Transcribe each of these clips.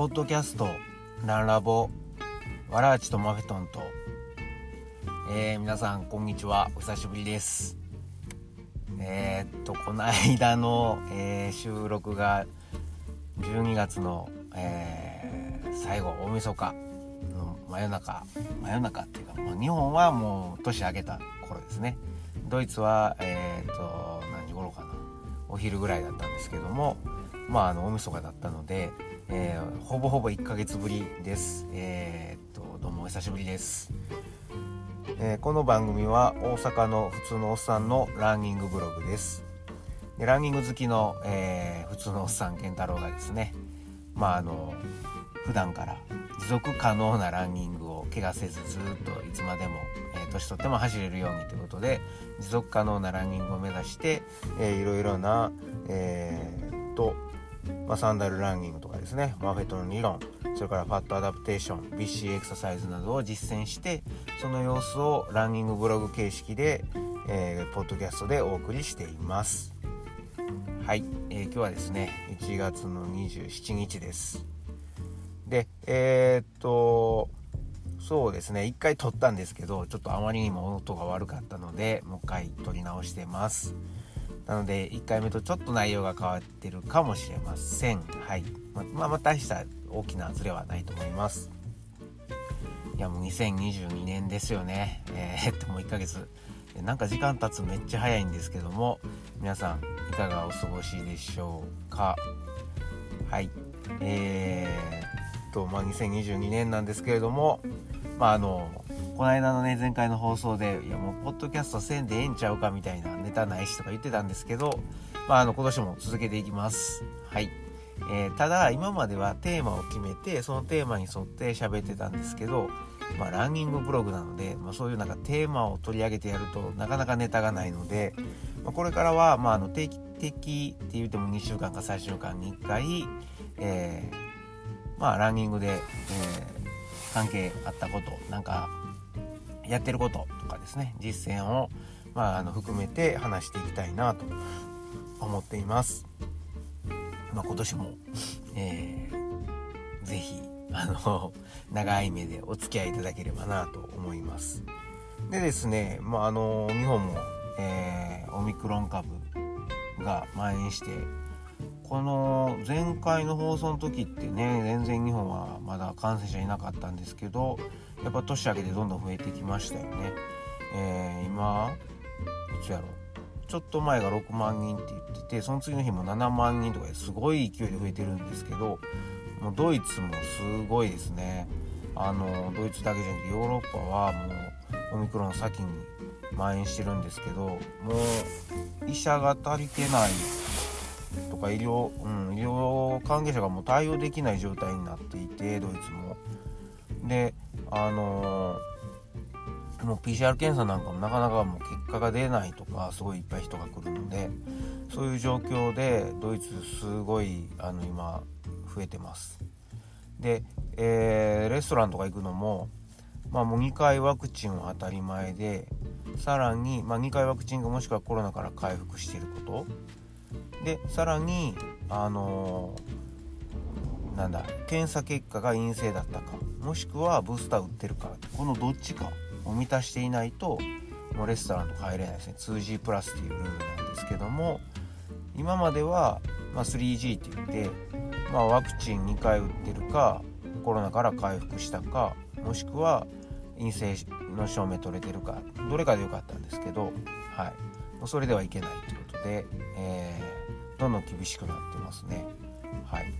ポッドキャストランラボわらあちとマフェトンと、えー、皆さんこんにちは。お久しぶりです。えー、っとこの間の、えー、収録が12月の、えー、最後大晦日の真夜中。真夜中っていうか、まあ、日本はもう年明けた頃ですね。ドイツはえー、っと何時頃かな。お昼ぐらいだったんですけどもまああの大晦日だったので、えー、ほぼほぼ1ヶ月ぶりです。えー、っとどうもお久しぶりです、えー、この番組は大阪の普通のおっさんのランニングブログです。でランニング好きの、えー、普通のおっさん健太郎がですねまああの普段から持続可能なランニングを怪我せずずっといつまでも、えー、年取っても走れるようにということで持続可能なランニングを目指して、えー、いろいろな、えー、とまあ、サンダルランニングとですね。マーフェットの理論それからファットアダプテーション BC エクササイズなどを実践してその様子をランニングブログ形式で、えー、ポッドキャストでお送りしています。はい、えー、今日はですね1月の27日です。でえー、っとそうですね。一回撮ったんですけどちょっとあまりにも音が悪かったのでもう一回撮り直してます。なので1回目とちょっと内容が変わってるかもしれません。はい。まあまあまたした大きなズレはないと思います。いやもう2022年ですよね。えー、っともう1ヶ月。なんか時間経つめっちゃ早いんですけども皆さんいかがお過ごしでしょうか？はい。えー、っとまあ2022年なんですけれどもまああのこの間のね前回の放送でいやもうポッドキャスト1000でええんちゃうかみたいなネタないしとか言ってたんですけどまああの今年も続けていきます。はい。えー、ただ今まではテーマを決めてそのテーマに沿って喋ってたんですけど、まあ、ランニングブログなので、まあ、そういうなんかテーマを取り上げてやるとなかなかネタがないので、まあ、これからは、まあ、あの定期的って言っても2週間か3週間に1回、えー、まあランニングで、えー、関係あったことなんかやってることとかですね実践を、まあ、あの含めて話していきたいなと思っています。まあ、今年も、えー、ぜひあの 長い目でお付き合いいただければなと思います。でですね、まあ、あの日本も、えー、オミクロン株が蔓延してこの前回の放送の時ってね全然日本はまだ感染者いなかったんですけどやっぱ年明けてどんどん増えてきましたよね。えー、今いつやろちょっと前が6万人って言っててその次の日も7万人とかですごい勢いで増えてるんですけどもうドイツもすごいですねあのドイツだけじゃなくてヨーロッパはもうオミクロン先に蔓延してるんですけどもう医者が足りてないとか医療,、うん、医療関係者がもう対応できない状態になっていてドイツも。であのー、もう PCR 検査なんかもなかなかもう結果が出ないとかすごいいっぱい人が来るのでそういう状況でドイツすごいあの今増えてます。で、えー、レストランとか行くのもまあもう2回ワクチンは当たり前でさらに、まあ、2回ワクチンがもしくはコロナから回復していること。でさらにあのー、なんだ検査結果が陰性だったかもしくはブースター打ってるかこのどっちか。を満たしていないともうレストランとか入れないですね。2G プラスっていうルールなんですけども今までは、ま、3G って言って、まあ、ワクチン2回打ってるかコロナから回復したかもしくは陰性の証明取れてるかどれかでよかったんですけど、はい、もうそれではいけないということで、えー、どんどん厳しくなってますね。はい、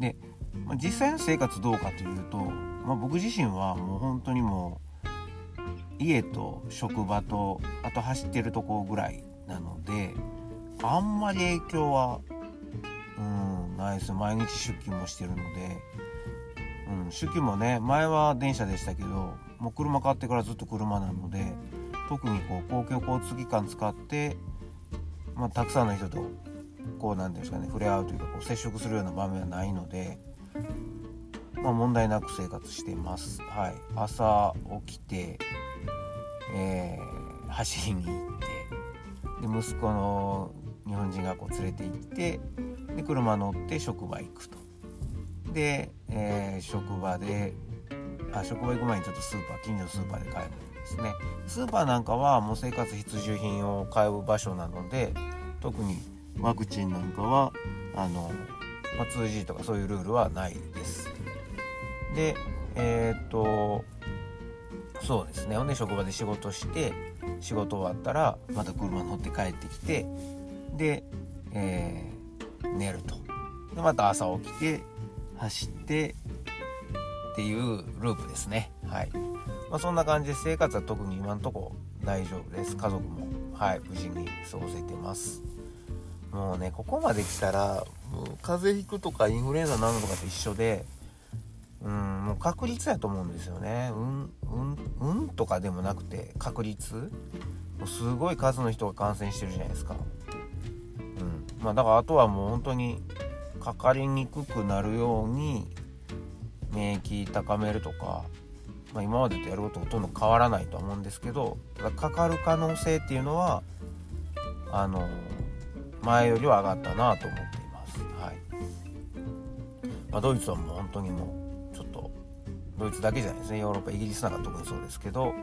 でまあ、実際の生活どうかというと、まあ、僕自身はもう本当にもう家と職場とあと走ってるとこぐらいなのであんまり影響はうんないです毎日出勤もしてるので、うん、出勤もね前は電車でしたけどもう車買ってからずっと車なので特にこう公共交通機関使って、まあ、たくさんの人とこう何て言うんですかね触れ合うというかこう接触するような場面はないので。まあ、問題なく生活しています。はい、朝起きて、えー、走りに行ってで息子の日本人学校連れて行ってで車乗って職場行くと。で、えー、職場であ職場行く前にちょっとスーパー近所のスーパーで買えるんですね。スーパーなんかはもう生活必需品を買う場所なので特にワクチンなんかはあの、まあ、2G とかそういうルールはないです。でえー、っとそうですね。ほんで職場で仕事して仕事終わったらまた車乗って帰ってきてで、えー、寝ると。でまた朝起きて走ってっていうループですね。はい、まあ、そんな感じで生活は特に今んとこ大丈夫です。家族もはい無事に過ごせてます。もうねここまで来たらもう風邪ひくとかインフルエンザになるとかと一緒でうんもう確率やと思うんですよね。うんうんうんとかでもなくて確率？もうすごい数の人が感染してるじゃないですか。うん。まあだからあとはもう本当にかかりにくくなるように免疫高めるとか、まあ、今までとやることほとんど変わらないとは思うんですけどかかる可能性っていうのはあの前よりは上がったなと思っています。はい。まあ、ドイツはもう本当にもうドイツだけじゃないですね。ヨーロッパイギリスなんか特にそうですけど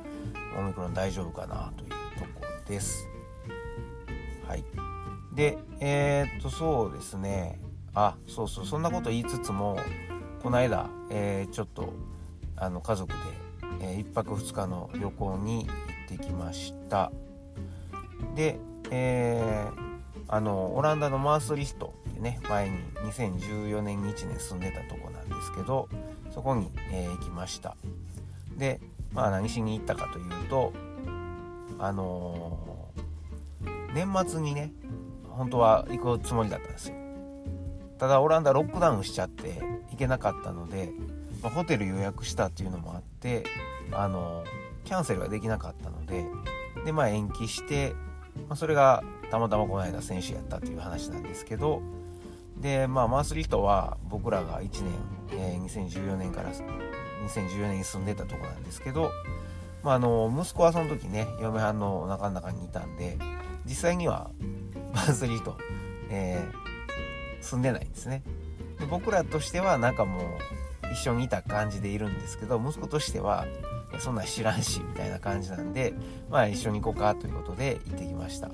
オミクロン大丈夫かなというところです。はい、でえー、っとそうですね。あそうそう。そんなこと言いつつもこの間、えー、ちょっとあの家族で、えー、1泊2日の旅行に行ってきました。で、えー、あのオランダのマースリヒトってね前に2014年に1年住んでたとこなんですけどそこに、えー、行きました。でまあ何しに行ったかというとあのー、年末にね本当は行くつもりだったんですよ。ただオランダロックダウンしちゃって行けなかったので、まあ、ホテル予約したっていうのもあってあのキャンセルができなかったのでで、まあ、延期して、まあ、それがたまたまこの間選手やったっていう話なんですけどで、まあ、マースリフトは僕らが1年、えー、2014年から2014年に住んでたとこなんですけど、まあ、あの息子はその時ね嫁はんのお腹の中にいたんで実際にはマースリフト、えー住んでないんですね。で僕らとしてはなんかもう一緒にいた感じでいるんですけど息子としてはそんなん知らんしみたいな感じなんでまあ一緒に行こうかということで行ってきました。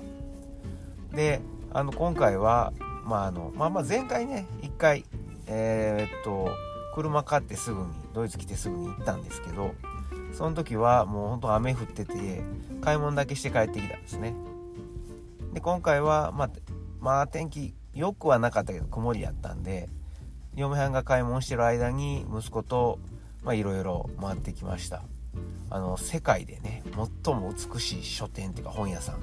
であの今回はまああのまあまあ前回ね一回えー、っと車買ってすぐにドイツ来てすぐに行ったんですけどその時はもうほんと雨降ってて買い物だけして帰ってきたんですね。で今回はまあまあ天気よくはなかったけど曇りやったんで嫁はんが買い物してる間に息子といろいろ回ってきました。あの世界でね最も美しい書店っていうか本屋さん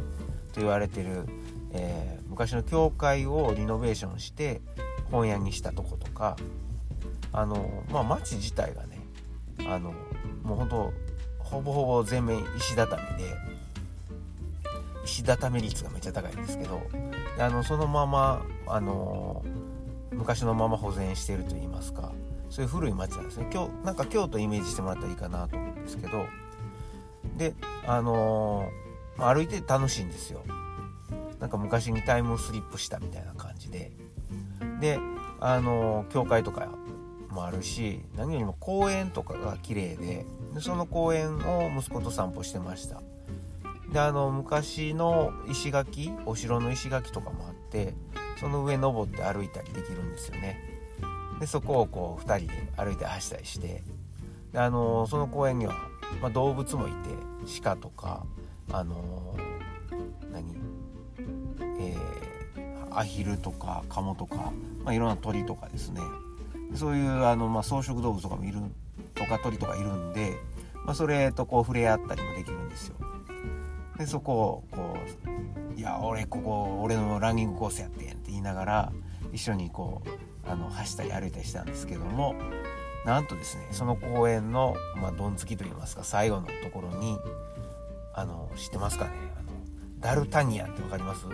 と言われてる、えー、昔の教会をリノベーションして本屋にしたとことかあのまあ街自体がねあのもうほんとほぼほぼ全面石畳で石畳率がめっちゃ高いんですけどあのそのままあの昔のまま保全してると言いますかそういう古い町なんですね。今日なんか京都イメージしてもらったらいいかなと思うんですけどであの歩いて楽しいんですよ。なんか昔にタイムスリップしたみたいな感じで。であの教会とかもあるし何よりも公園とかが綺麗ででその公園を息子と散歩してました。であの昔の石垣お城の石垣とかもあってその上登って歩いたりできるんですよね。でそこをこう2人で歩いて走ったりしてであのその公園には、まあ、動物もいて鹿とかあの何？えー、アヒルとかカモとか、まあ、いろんな鳥とかですね。そういうあの、まあ、草食動物とかもいるとか鳥とかいるんで、まあ、それとこう触れ合ったりもできるんですよ。でそこをこう「いや俺ここ俺のランニングコースやってん」って言いながら一緒にこうあの走ったり歩いたりしたんですけどもなんとですねその公園の、まあ、どんつきといいますか最後のところにあの知ってますかね？ダルタニアって分かります？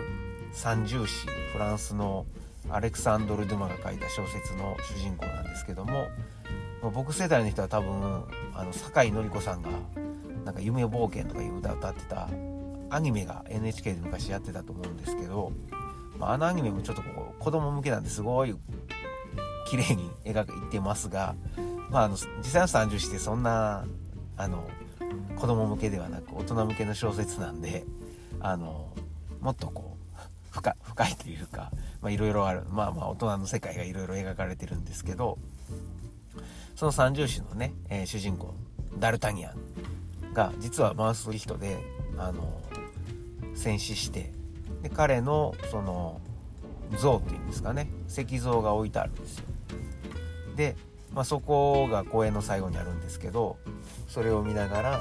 三重詩フランスのアレクサンドル・ドゥマが書いた小説の主人公なんですけども僕世代の人は多分あの酒井紀子さんがなんか夢冒険とかいう歌歌ってたアニメが NHK で昔やってたと思うんですけど、まあ、あのアニメもちょっとこう子供向けなんですごい綺麗に描いてますが、まあ、あの実際の三重詩ってそんなあの子供向けではなく大人向けの小説なんであのもっとこう 深深いというかいろいろある。まあまあ大人の世界がいろいろ描かれてるんですけどその三重詩のね、えー、主人公ダルタニアンが実はマウスリヒトであの戦死してで彼のその像っていうんですかね石像が置いてあるんですよ。で、まあ、そこが公園の最後にあるんですけどそれを見ながら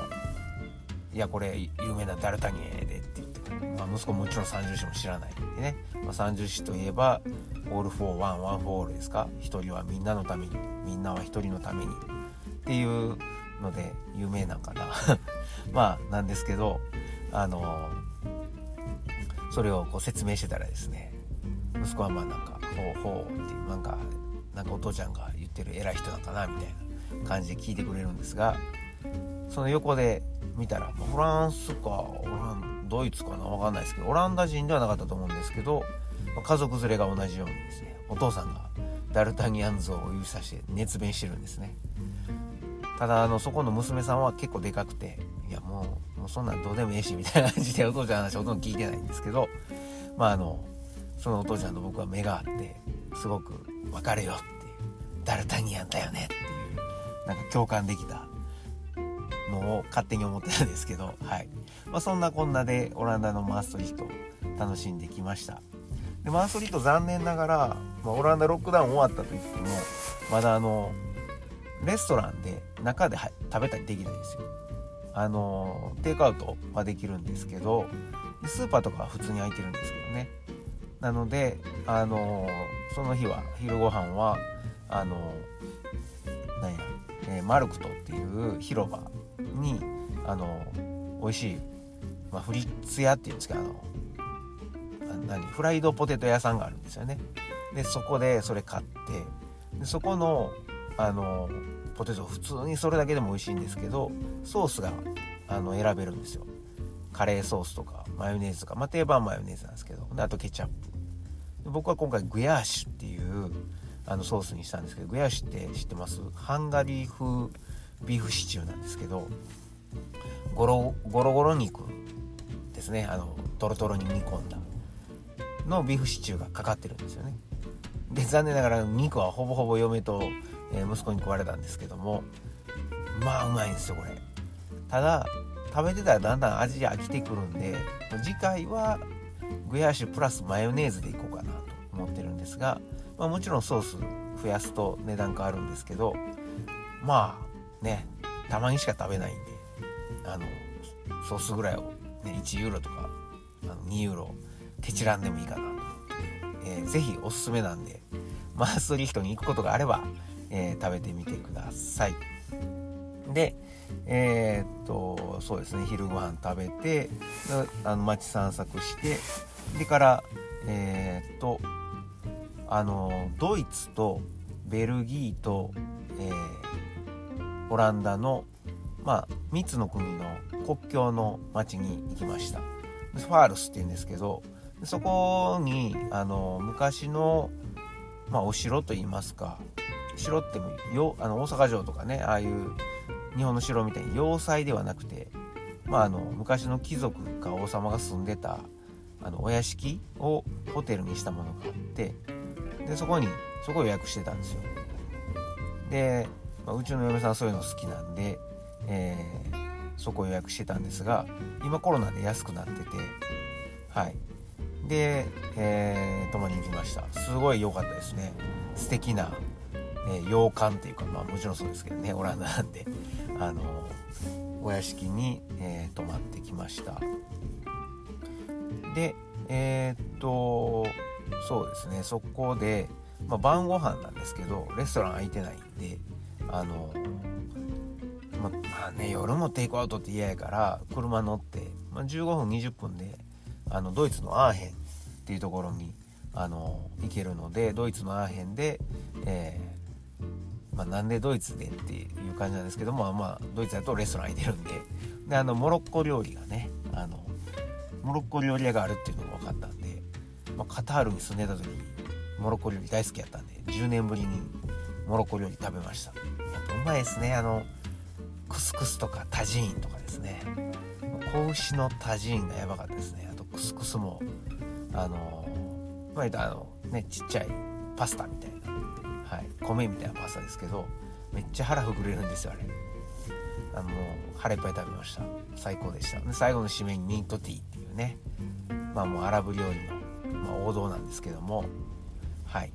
「いやこれ有名なダルタニアンで」、まあ、息子もちろん三銃士も知らないんでね、まあ、三銃士といえば「 All for one, one for all」ですか？一人はみんなのためにみんなは一人のために。っていうので有名なんかなまあなんですけどあのそれをこう説明してたらですね息子はまあなんか「ほうほう」っていうなんかなんかお父ちゃんが言ってる偉い人なんかなみたいな感じで聞いてくれるんですがその横で見たらフランスかオランドイツかな？分かんないですけどオランダ人ではなかったと思うんですけど家族連れが同じようにですねお父さんがダルタニアン像を指さして熱弁してるんですね。ただあのそこの娘さんは結構でかくていやもうもうそんなんどうでもええしみたいな感じでお父ちゃんの話ほとんど聞いてないんですけどまああのそのお父ちゃんと僕は目があってすごく別れよっていうダルタニアンだよねっていうなんか共感できたのを勝手に思ってたんですけどはい。まあそんなこんなでオランダのマーストリート楽しんできました。でマーストリート残念ながら、まあ、オランダロックダウン終わったといってもまだあのレストランで中で食べたりできないんですよ。あのテイクアウトはできるんですけどスーパーとかは普通に空いてるんですけどね。なのであのその日は昼ご飯はあの何や、えー、マルクトっていう広場にあの美味しい、まあ、フリッツ屋っていうんですかあの何フライドポテト屋さんがあるんですよね。でそこでそれ買ってでそこのあのポテト普通にそれだけでも美味しいんですけどソースがあの選べるんですよ。カレーソースとかマヨネーズとか、まあ、定番マヨネーズなんですけどであとケチャップ。僕は今回グヤーシュっていうあのソースにしたんですけどグヤーシュって知ってます？ハンガリー風ビーフシチューなんですけどゴロゴロゴロ肉ですね。あのトロトロに煮込んだのビーフシチューがかかってるんですよね。で残念ながら肉はほぼほぼ嫁と、え息子に食われたんですけどもまあうまいんですよこれ。ただ食べてたらだんだん味飽きてくるんで次回はグヤーシュプラスマヨネーズでいこうかなと思ってるんですが、まあ、もちろんソース増やすと値段変わるんですけどまあねたまにしか食べないんであのソースぐらいを、ね、1ユーロとかあの2ユーロケチらんでもいいかなと思って、えー、ぜひおすすめなんでマースリフトに行くことがあれば、えー、食べてみてください。でえー、っとそうですね昼ご飯食べてあの街散策してでからえー、っとあのドイツとベルギーと、えー、オランダの、まあ、3つの国の国境の町に行きました。ファールスっていうんですけどそこにあの昔の、まあ、お城といいますか城ってもよあの大阪城とかねああいう日本の城みたいに要塞ではなくて、まあ、あの昔の貴族か王様が住んでたあのお屋敷をホテルにしたものがあってでそこにそこを予約してたんですよ。で、まあ、うちの嫁さんそういうの好きなんで、えー、そこを予約してたんですが今コロナで安くなっててはい。で、えー、泊まりに行きました。すごい良かったですね。素敵な、え、洋館っていうかまあもちろんそうですけどねオランダなんであのお屋敷に、えー、泊まってきました。でえー、っとそうですね。そこで、まあ、晩ご飯なんですけどレストラン空いてないんであのままあね夜もテイクアウトって嫌やから車乗って、まあ、15分20分であのドイツのアーヘンっていうところにあの行けるのでドイツのアーヘンで、えー、まあ、なんでドイツでっていう感じなんですけども、まあ、ドイツだとレストラン空いてるんで。であのモロッコ料理がねあのモロッコ料理屋があるっていうのが分かったんで、まあ、カタールに住んでた時モロッコ料理大好きやったんで10年ぶりにモロッコ料理食べました。やっぱうまいですねあのクスクスとかタジーンとかですね。子牛のタジーンがやばかったですね。あとクスクスもあの割とあのねちっちゃいパスタみたいな、はい、米みたいなパスタですけどめっちゃ腹膨れるんですよあれ。あのもう腹いっぱい食べました。最高でした。で最後の締めにミントティーっていうね。まあもうアラブ料理の、まあ、王道なんですけども。はい。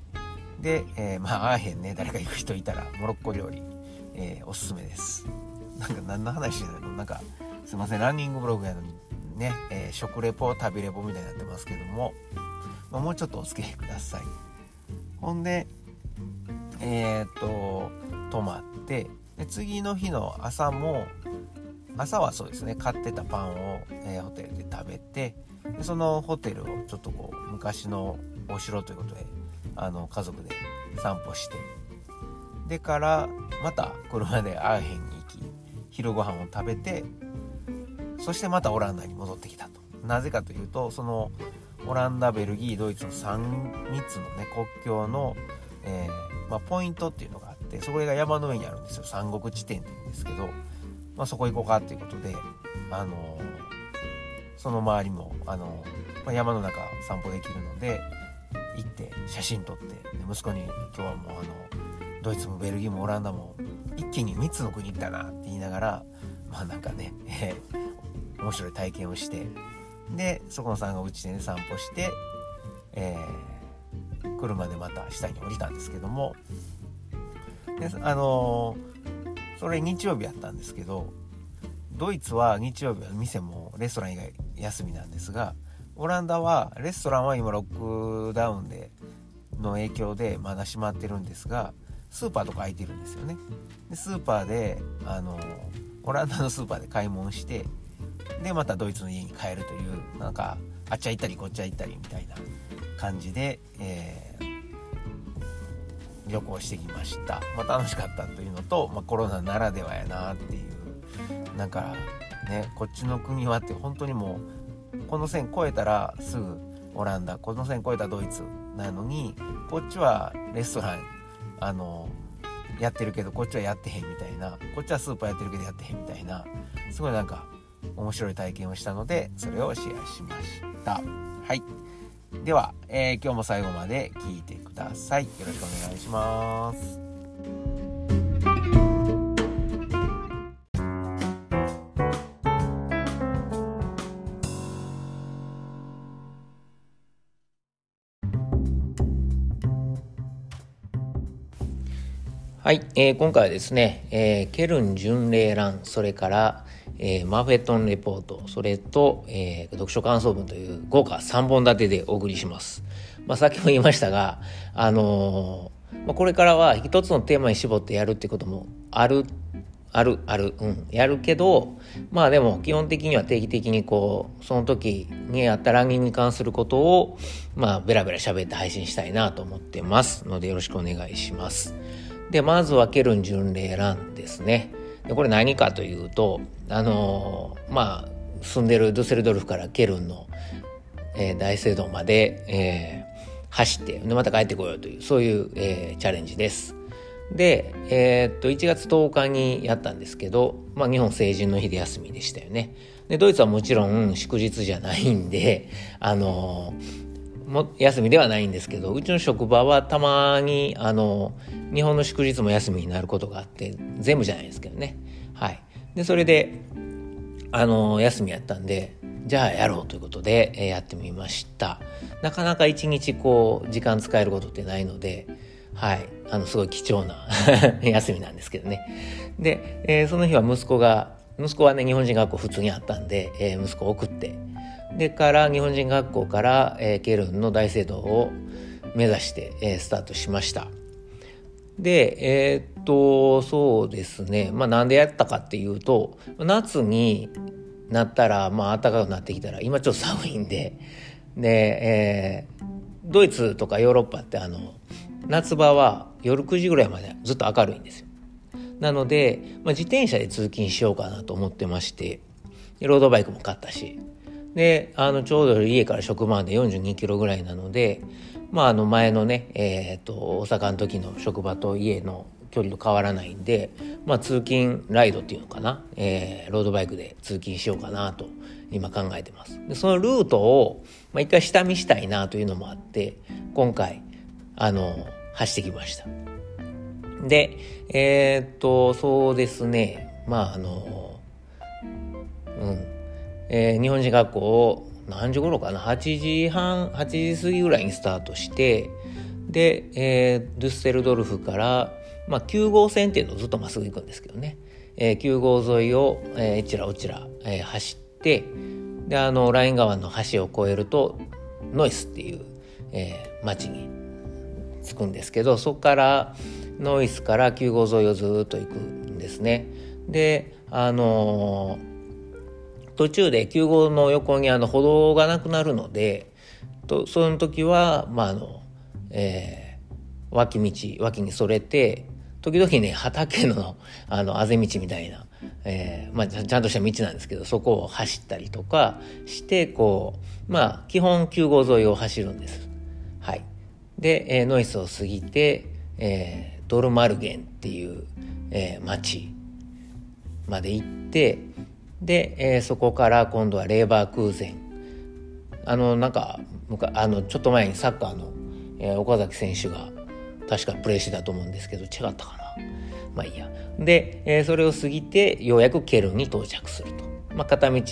で、えー、まああーへんね誰か行く人いたらモロッコ料理、えー、おすすめです。なんか何の話してるのなんかすいませんランニングブログやのにね、えー、食レポ食べレポみたいになってますけども、まあ、もうちょっとお付き合いください。ほんでえー、っと泊まってで次の日の朝も朝はそうですね買ってたパンを、えー、ホテルで食べてでそのホテルをちょっとこう昔のお城ということであの家族で散歩してでからまた車でアーヘンに昼ご飯を食べてそしてまたオランダに戻ってきたと。なぜかというとそのオランダベルギードイツの 3, 3つのね国境の、えー、まあ、ポイントっていうのがあってそれが山の上にあるんですよ。三国地点って言うんですけど、まあ、そこ行こうかっていうことであのー、その周りもあのー、まあ、山の中散歩できるので行って写真撮って息子に「今日はもうあのドイツもベルギーもオランダも一気に3つの国行ったな」って言いながらまあなんかね、え、面白い体験をしてでそこのさんがうちで、ね、散歩して、えー、車でまた下に降りたんですけどもであのー、それ日曜日やったんですけどドイツは日曜日は店もレストラン以外休みなんですがオランダはレストランは今ロックダウンでの影響でまだ閉まってるんですがスーパーとか空いてるんですよね。でスーパーであのオランダのスーパーで買い物してでまたドイツの家に帰るというなんかあっちゃ行ったりこっちゃ行ったりみたいな感じで、えー、旅行してきました、まあ、楽しかったというのと、まあ、コロナならではやなっていうなんかねこっちの国はって本当にもうこの線越えたらすぐオランダこの線越えたらドイツなのにこっちはレストランあのやってるけどこっちはやってへんみたいなこっちはスーパーやってるけどやってへんみたいなすごいなんか面白い体験をしたのでそれをシェアしました。はい。では、えー、今日も最後まで聞いてください。よろしくお願いします。はい、えー、今回はですね、えー、ケルン巡礼欄、それから、えー、マフェトンレポート、それと、えー、読書感想文という豪華3本立てでお送りします。まあ、さっきも言いましたが、あのー、まあ、これからは一つのテーマに絞ってやるってこともある、ある、ある、うん、やるけど、まあでも基本的には定期的にこう、その時にあったランキングに関することを、まあベラベラ喋って配信したいなと思ってますのでよろしくお願いします。で、まずはケルン巡礼欄ですね。でこれ何かというとあのー、まあ住んでるドゥセルドルフからケルンの、えー、大聖堂まで、えー、走ってでまた帰ってこようというそういう、えー、チャレンジです。で、えー、っと1月10日にやったんですけど、まあ、日本成人の日で休みでしたよね。でドイツはもちろん祝日じゃないんで、あのも休みではないんですけどうちの職場はたまにあの日本の祝日も休みになることがあって全部じゃないですけどね。はい。でそれであの休みやったんでじゃあやろうということで、えー、やってみました。なかなか一日こう時間使えることってないのではい。あのすごい貴重な 休みなんですけどね。で、えー、その日は息子が息子はね日本人学校普通にあったんで、えー、息子を送ってでから日本人学校から、えー、ケルンの大聖堂を目指して、えー、スタートしました。で、えー、っと、そうですね。まあなんでやったかっていうと、夏になったら、まあ暖かくなってきたら、今ちょっと寒いんで、で、えー、ドイツとかヨーロッパってあの、夏場は夜9時ぐらいまでずっと明るいんですよ。なので、まあ、自転車で通勤しようかなと思ってまして、ロードバイクも買ったし、であのちょうど家から職場まで42キロぐらいなのでまああの前のねえっ、と大阪の時の職場と家の距離と変わらないんで、まあ、通勤ライドっていうのかな、えー、ロードバイクで通勤しようかなと今考えてます。でそのルートを、まあ、一回下見したいなというのもあって今回あの走ってきました。でえー、っとそうですね。まああのうん。えー、日本人学校を何時頃かな？8時半8時過ぎぐらいにスタートしてで、えー、ドゥッセルドルフからまあ、9号線っていうのをずっとまっすぐ行くんですけどね、えー、9号沿いを、えー、ちらおちら、えー、走ってであのライン川の橋を越えるとノイスっていう、えー、町に着くんですけどそこからノイスから9号沿いをずっと行くんですね。であのー、途中で9号の横にあの歩道がなくなるのでとその時はまああの、えー、脇道脇にそれて時々ね、畑の、あの、あぜ道みたいな、えー、まあ、ちゃんとした道なんですけど、そこを走ったりとかして、こう、まあ、基本9号沿いを走るんです。はい。で、えー、ノイスを過ぎて、えー、ドルマルゲンっていう、えー、町まで行って、で、えー、そこから今度はレーバークーゼン。あの、なんか、あの、ちょっと前にサッカーの、えー、岡崎選手が、確かプレイしてたと思うんですけど違ったかな。まあいいや。で、えー、それを過ぎてようやくケルンに到着すると、まあ、片道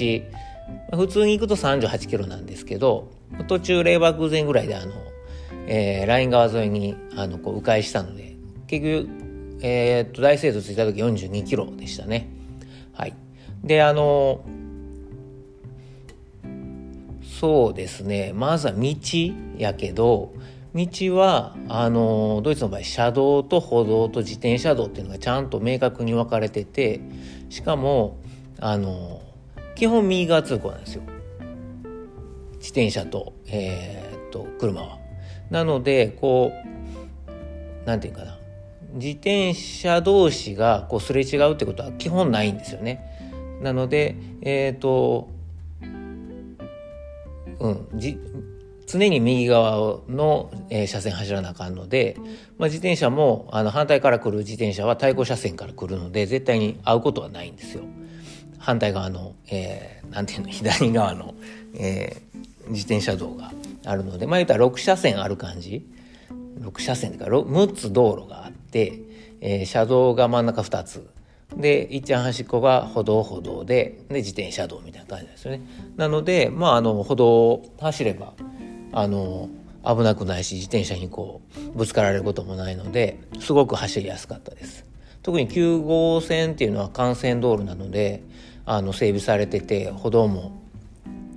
普通に行くと38キロなんですけど途中レーバー偶然ぐらいであの、えー、ライン川沿いにあのこう迂回したので結局、えー、っと大聖堂着いた時42キロでしたね。はい。であのそうですねまずは道やけど道はあのドイツの場合車道と歩道と自転車道っていうのがちゃんと明確に分かれててしかもあの基本右側通行なんですよ自転車と,、えー、っと車は。なのでこうなんていうかな自転車同士がこうすれ違うってことは基本ないんですよね。なのでえっ、とうんじ常に右側の、えー、車線走らなあかんので、まあ、自転車もあの反対から来る自転車は対向車線から来るので絶対に会うことはないんですよ。反対側の、えー、なんていうの左側の、えー、自転車道があるのでまあ言ったら6車線ある感じ6車線というか6つ道路があって、えー、車道が真ん中2つでいっちゃん端っこが歩道歩道でで自転車道みたいな感じですよね。なのでまああの歩道を走ればあの危なくないし自転車にこうぶつかられることもないのですごく走りやすかったです。特に9号線っていうのは幹線道路なのであの整備されてて歩道も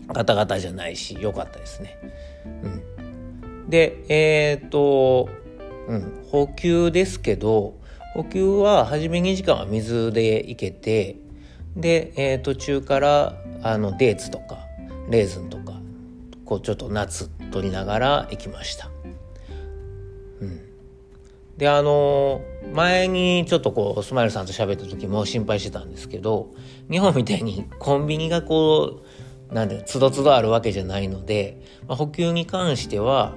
ガタガタじゃないし良かったですね、うん、でえー、っと、うん、補給ですけど補給は初め2時間は水で行けてで、えー、途中からあのデーツとかレーズンとかこうちょっと夏取りながら行きました。うん、であの前にちょっとこうスマイルさんと喋った時も心配してたんですけど日本みたいにコンビニがこうなんでつどつどあるわけじゃないので、まあ、補給に関しては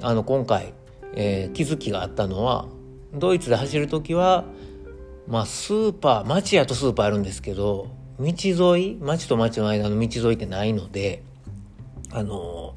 あの今回、えー、気づきがあったのはドイツで走る時はまあスーパー町やとスーパーあるんですけど道沿い町と町の間の道沿いってないのであの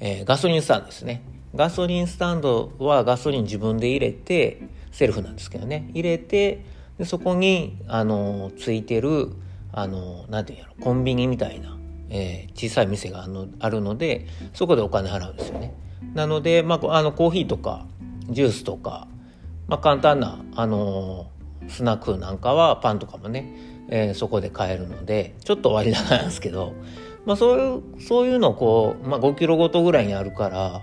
えー、ガソリンスタンドですね。ガソリンスタンドはガソリン自分で入れて、セルフなんですけどね、入れて、でそこに、あの、ついてる、あの、なんていうの、コンビニみたいな、えー、小さい店があのあるので、そこでお金払うんですよね。なので、まあ、あの、コーヒーとか、ジュースとか、まあ、簡単な、あのスナックなんかはパンとかもね、えー、そこで買えるので、ちょっと割高なんですけど、まあ、そういうそういうのをこう、まあ、5キロごとぐらいにあるから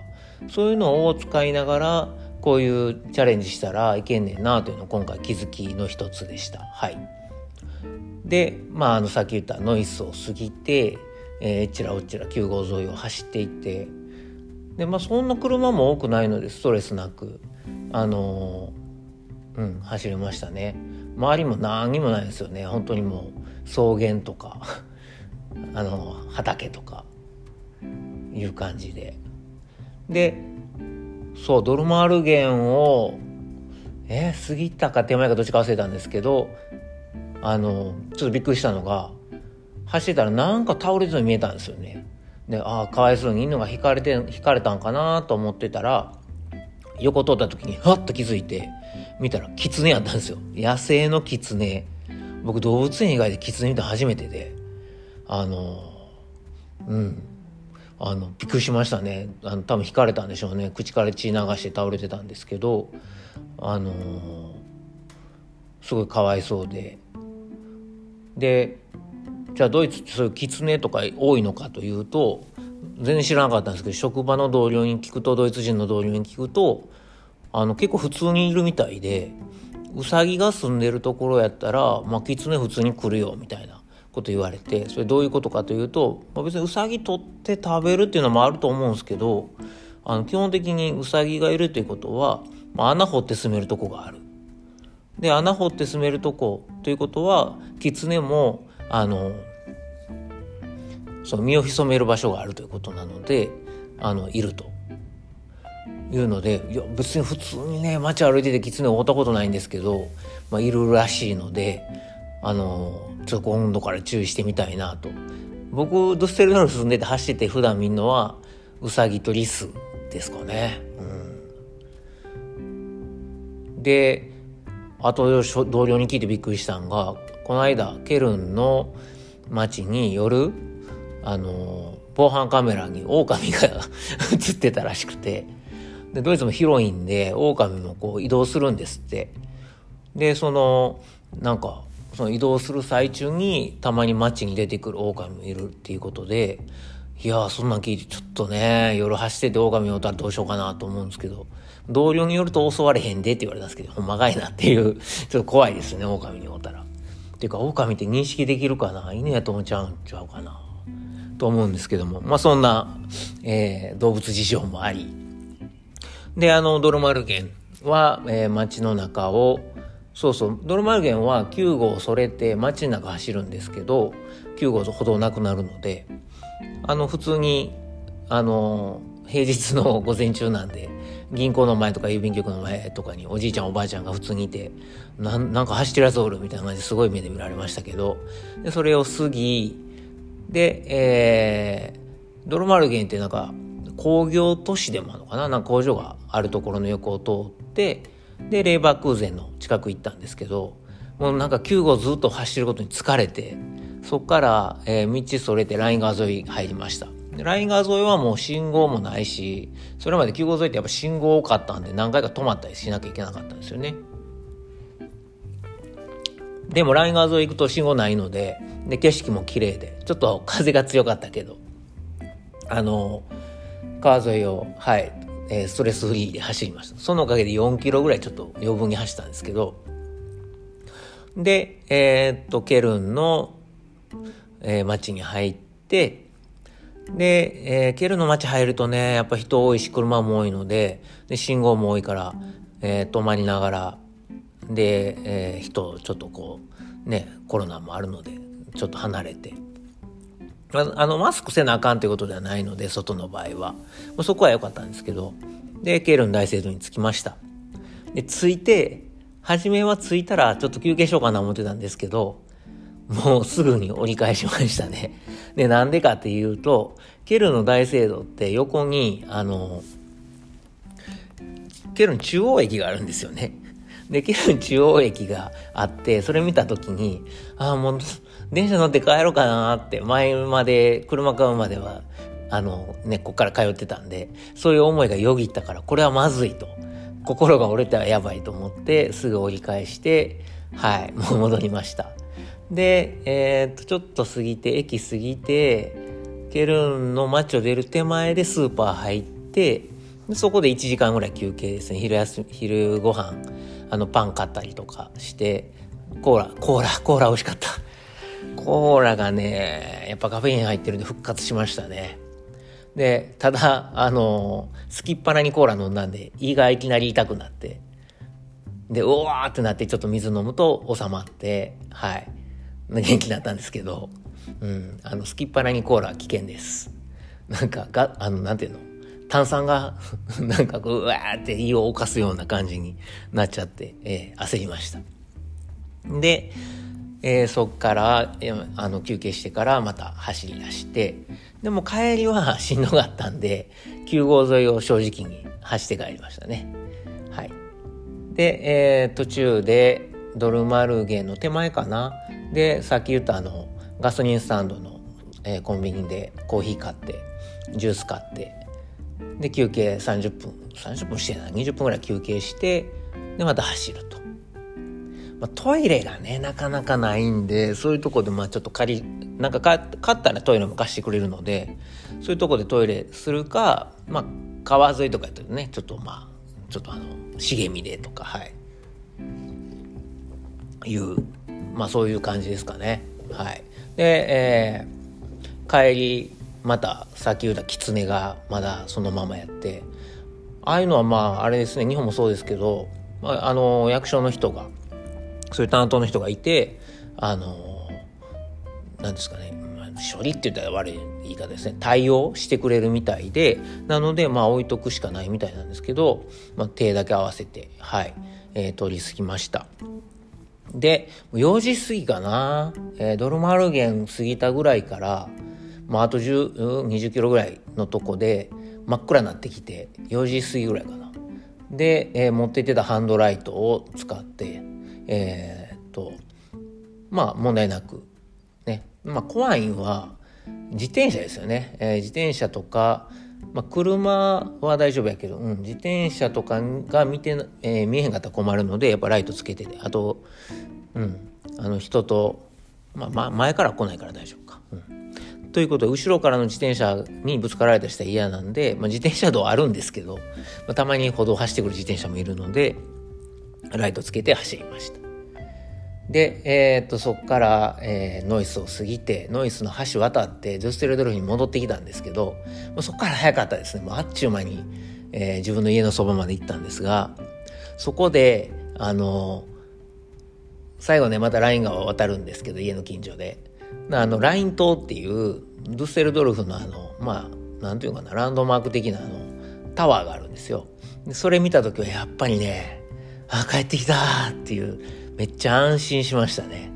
そういうのを使いながらこういうチャレンジしたらいけんねんなというの今回気づきの一つでした。はい、で、まあ、あのさっき言ったノイスを過ぎて、えー、ちらおちら9号沿いを走っていってで、まあ、そんな車も多くないのでストレスなく、あの、うん、走れましたね。周りも何にもないですよね本当にもう草原とか あの畑とかいう感じで。で、そう、ドルマールゲンを、えー、過ぎたか手前かどっちか忘れたんですけど、あの、ちょっとびっくりしたのが、走ってたらなんか倒れてるのに見えたんですよね。で、ああ、かわいそうに犬が引かれて、引かれたんかなと思ってたら、横通った時にはっと気づいて、見たらキツネやったんですよ。野生のキツネ。僕動物園以外でキツネ見た初めてで、あの、うん。あの、びっくりしましたね。あの、多分引かれたんでしょうね。口から血流して倒れてたんですけど、あのすごいかわいそうで。で、じゃあドイツってそういうキツネとか多いのかというと、全然知らなかったんですけど、職場の同僚に聞くと、ドイツ人の同僚に聞くと、あの、結構普通にいるみたいで、ウサギが住んでるところやったら、まあ、キツネ普通に来るよ、みたいなこと言われて、それどういうことかというと、まあ、別にウサギ取って食べるっていうのもあると思うんですけど、あの、基本的にウサギがいるということは、まあ、穴掘って住めるとこがある。で、穴掘って住めるとこということは、キツネも、あの、その身を潜める場所があるということなので、あの、いると。いうので、いや、別に普通にね、街歩いてて狐を追ったことないんですけど、まあ、いるらしいので、あの、ちょっと今度から注意してみたいなと。僕、ドゥッセルドルフ住んでて走ってて普段見るのは、ウサギとリスですかね。うん、で、あと同僚に聞いてびっくりしたんが、この間、ケルンの街に夜、あの、防犯カメラに狼が 映ってたらしくて、で、ドイツも広いんで、狼もこう移動するんですって。で、その、なんか、その移動する最中にたまに街に出てくる狼もいるっていうことで、いや、そんなん聞いてちょっとね、夜走ってて狼をったらどうしようかなと思うんですけど、同僚によると襲われへんでって言われたんですけど、ほんまがいなっていう、ちょっと怖いですね、狼におったら。っていうか、狼って認識できるかな犬やと思っちゃうんちゃうかなと思うんですけども、まあそんな、えー、動物事情もあり、で、あの、ドロマルゲンは、えー、街の中を、そうそう、ドロマルゲンは9号それて街の中走るんですけど、9号ほどなくなるので、あの、普通に、あの、平日の午前中なんで、銀行の前とか郵便局の前とかにおじいちゃんおばあちゃんが普通にいて、ななんか走ってるやつおるみたいな感じですごい目で見られましたけど、でそれを過ぎ、で、えー、ドロマルゲンってなんか、工業都市でもあるのかな？なんか工場があるところの横を通ってでレーバークーゼンの近く行ったんですけどもうなんか9号ずっと走ることに疲れてそこから、えー、道それてライン川沿い入りました。ライン川沿いはもう信号もないしそれまで9号沿いってやっぱ信号多かったんで何回か止まったりしなきゃいけなかったんですよね。でもライン川沿い行くと信号ないのでで景色も綺麗でちょっと風が強かったけどあの川沿いを、はい、え、ストレスフリーで走りました。そのおかげで4キロぐらいちょっと余分に走ったんですけど、で、えー、っと、ケルンの、えー、街に入って、で、えー、ケルンの街入るとね、やっぱ人多いし、車も多いので、で信号も多いから、えー、止まりながら、で、えー、人、ちょっとこう、ね、コロナもあるので、ちょっと離れて、あの、マスクせなあかんということではないので、外の場合は。そこは良かったんですけど。で、ケールン大聖堂に着きました。で、着いて、初めは着いたらちょっと休憩しようかな思ってたんですけど、もうすぐに折り返しましたね。で、なんでかっていうと、ケルンの大聖堂って横に、あの、ケルン中央駅があるんですよね。で、ケルン中央駅があって、それ見たときに、ああ、もう電車乗って帰ろうかなって、前まで、車買うまでは、あの、ね、こっから通ってたんで、そういう思いがよぎったから、これはまずいと。心が折れたらやばいと思って、すぐ折り返して、はい、もう戻りました。で、えー、っと、ちょっと過ぎて、駅過ぎて、ケルンの街を出る手前でスーパー入って、そこで1時間ぐらい休憩ですね。昼休昼ご飯、あの、パン買ったりとかして、コーラ、コーラ、コーラ美味しかった。コーラがね、やっぱカフェイン入ってるんで復活しましたね。で、ただ、あの、すきっ腹にコーラ飲んだんで、胃がいきなり痛くなって、で、うわーってなってちょっと水飲むと収まって、はい。元気になったんですけど、うん、あの、すきっ腹にコーラは危険です。なんかがあのなんていうの？炭酸が なんかこうわーって胃を犯すような感じになっちゃって、えー、焦りましたで、えー、そっからあの休憩してからまた走り出してでも帰りはしんどかったんで9号沿いを正直に走って帰りましたね。はい。で、えー、途中でドルマルゲの手前かな。でさっき言ったあのガソリンスタンドの、えー、コンビニでコーヒー買ってジュース買ってで休憩30分30分してない20分ぐらい休憩してでまた走ると、まあ、トイレがねなかなかないんでそういうとこでまあちょっと借りなんか買ったらトイレも貸してくれるのでそういうとこでトイレするかまあ川沿いとかやったらねちょっとまあちょっとあの茂みでとかはい。いうまあそういう感じですかね。はい。で、えー、帰りまたさっき言った狐がまだそのままやってああいうのはまああれですね日本もそうですけど、まあ、あの役所の人がそういう担当の人がいてあのなんですかね処理って言ったら悪い言い方ですね。対応してくれるみたいでなのでまあ置いとくしかないみたいなんですけど、まあ、手だけ合わせてはい、えー、取り過ぎました。で4時過ぎかな、えー、ドルマルゲン過ぎたぐらいからまあ、あと10 20キロぐらいのとこで真っ暗になってきて4時過ぎぐらいかな。で、えー、持っていってたハンドライトを使ってえー、っとまあ問題なくね。まあ怖いんは自転車ですよね、えー、自転車とかまあ、車は大丈夫やけど、うん、自転車とかが見て、えー、見えへんかったら困るのでやっぱライトつけてて。あと、うん、あの人と、まあ、前から来ないから大丈夫か。うん。ということで、後ろからの自転車にぶつかられた人は嫌なんで、まあ、自転車道あるんですけど、まあ、たまに歩道走ってくる自転車もいるので、ライトつけて走りました。で、えー、っと、そこから、えー、ノイスを過ぎて、ノイスの橋渡って、ドゥステルドルフに戻ってきたんですけど、まあ、そこから早かったですね。もうあっちゅう間に、えー、自分の家のそばまで行ったんですが、そこで、あの最後ね、またライン川渡るんですけど、家の近所で。あの、ライン島っていう、ドゥッセルドルフのあの、まあ、なんていうかな、ランドマーク的なあの、タワーがあるんですよ。でそれ見た時はやっぱりね、あ、帰ってきたっていう、めっちゃ安心しましたね。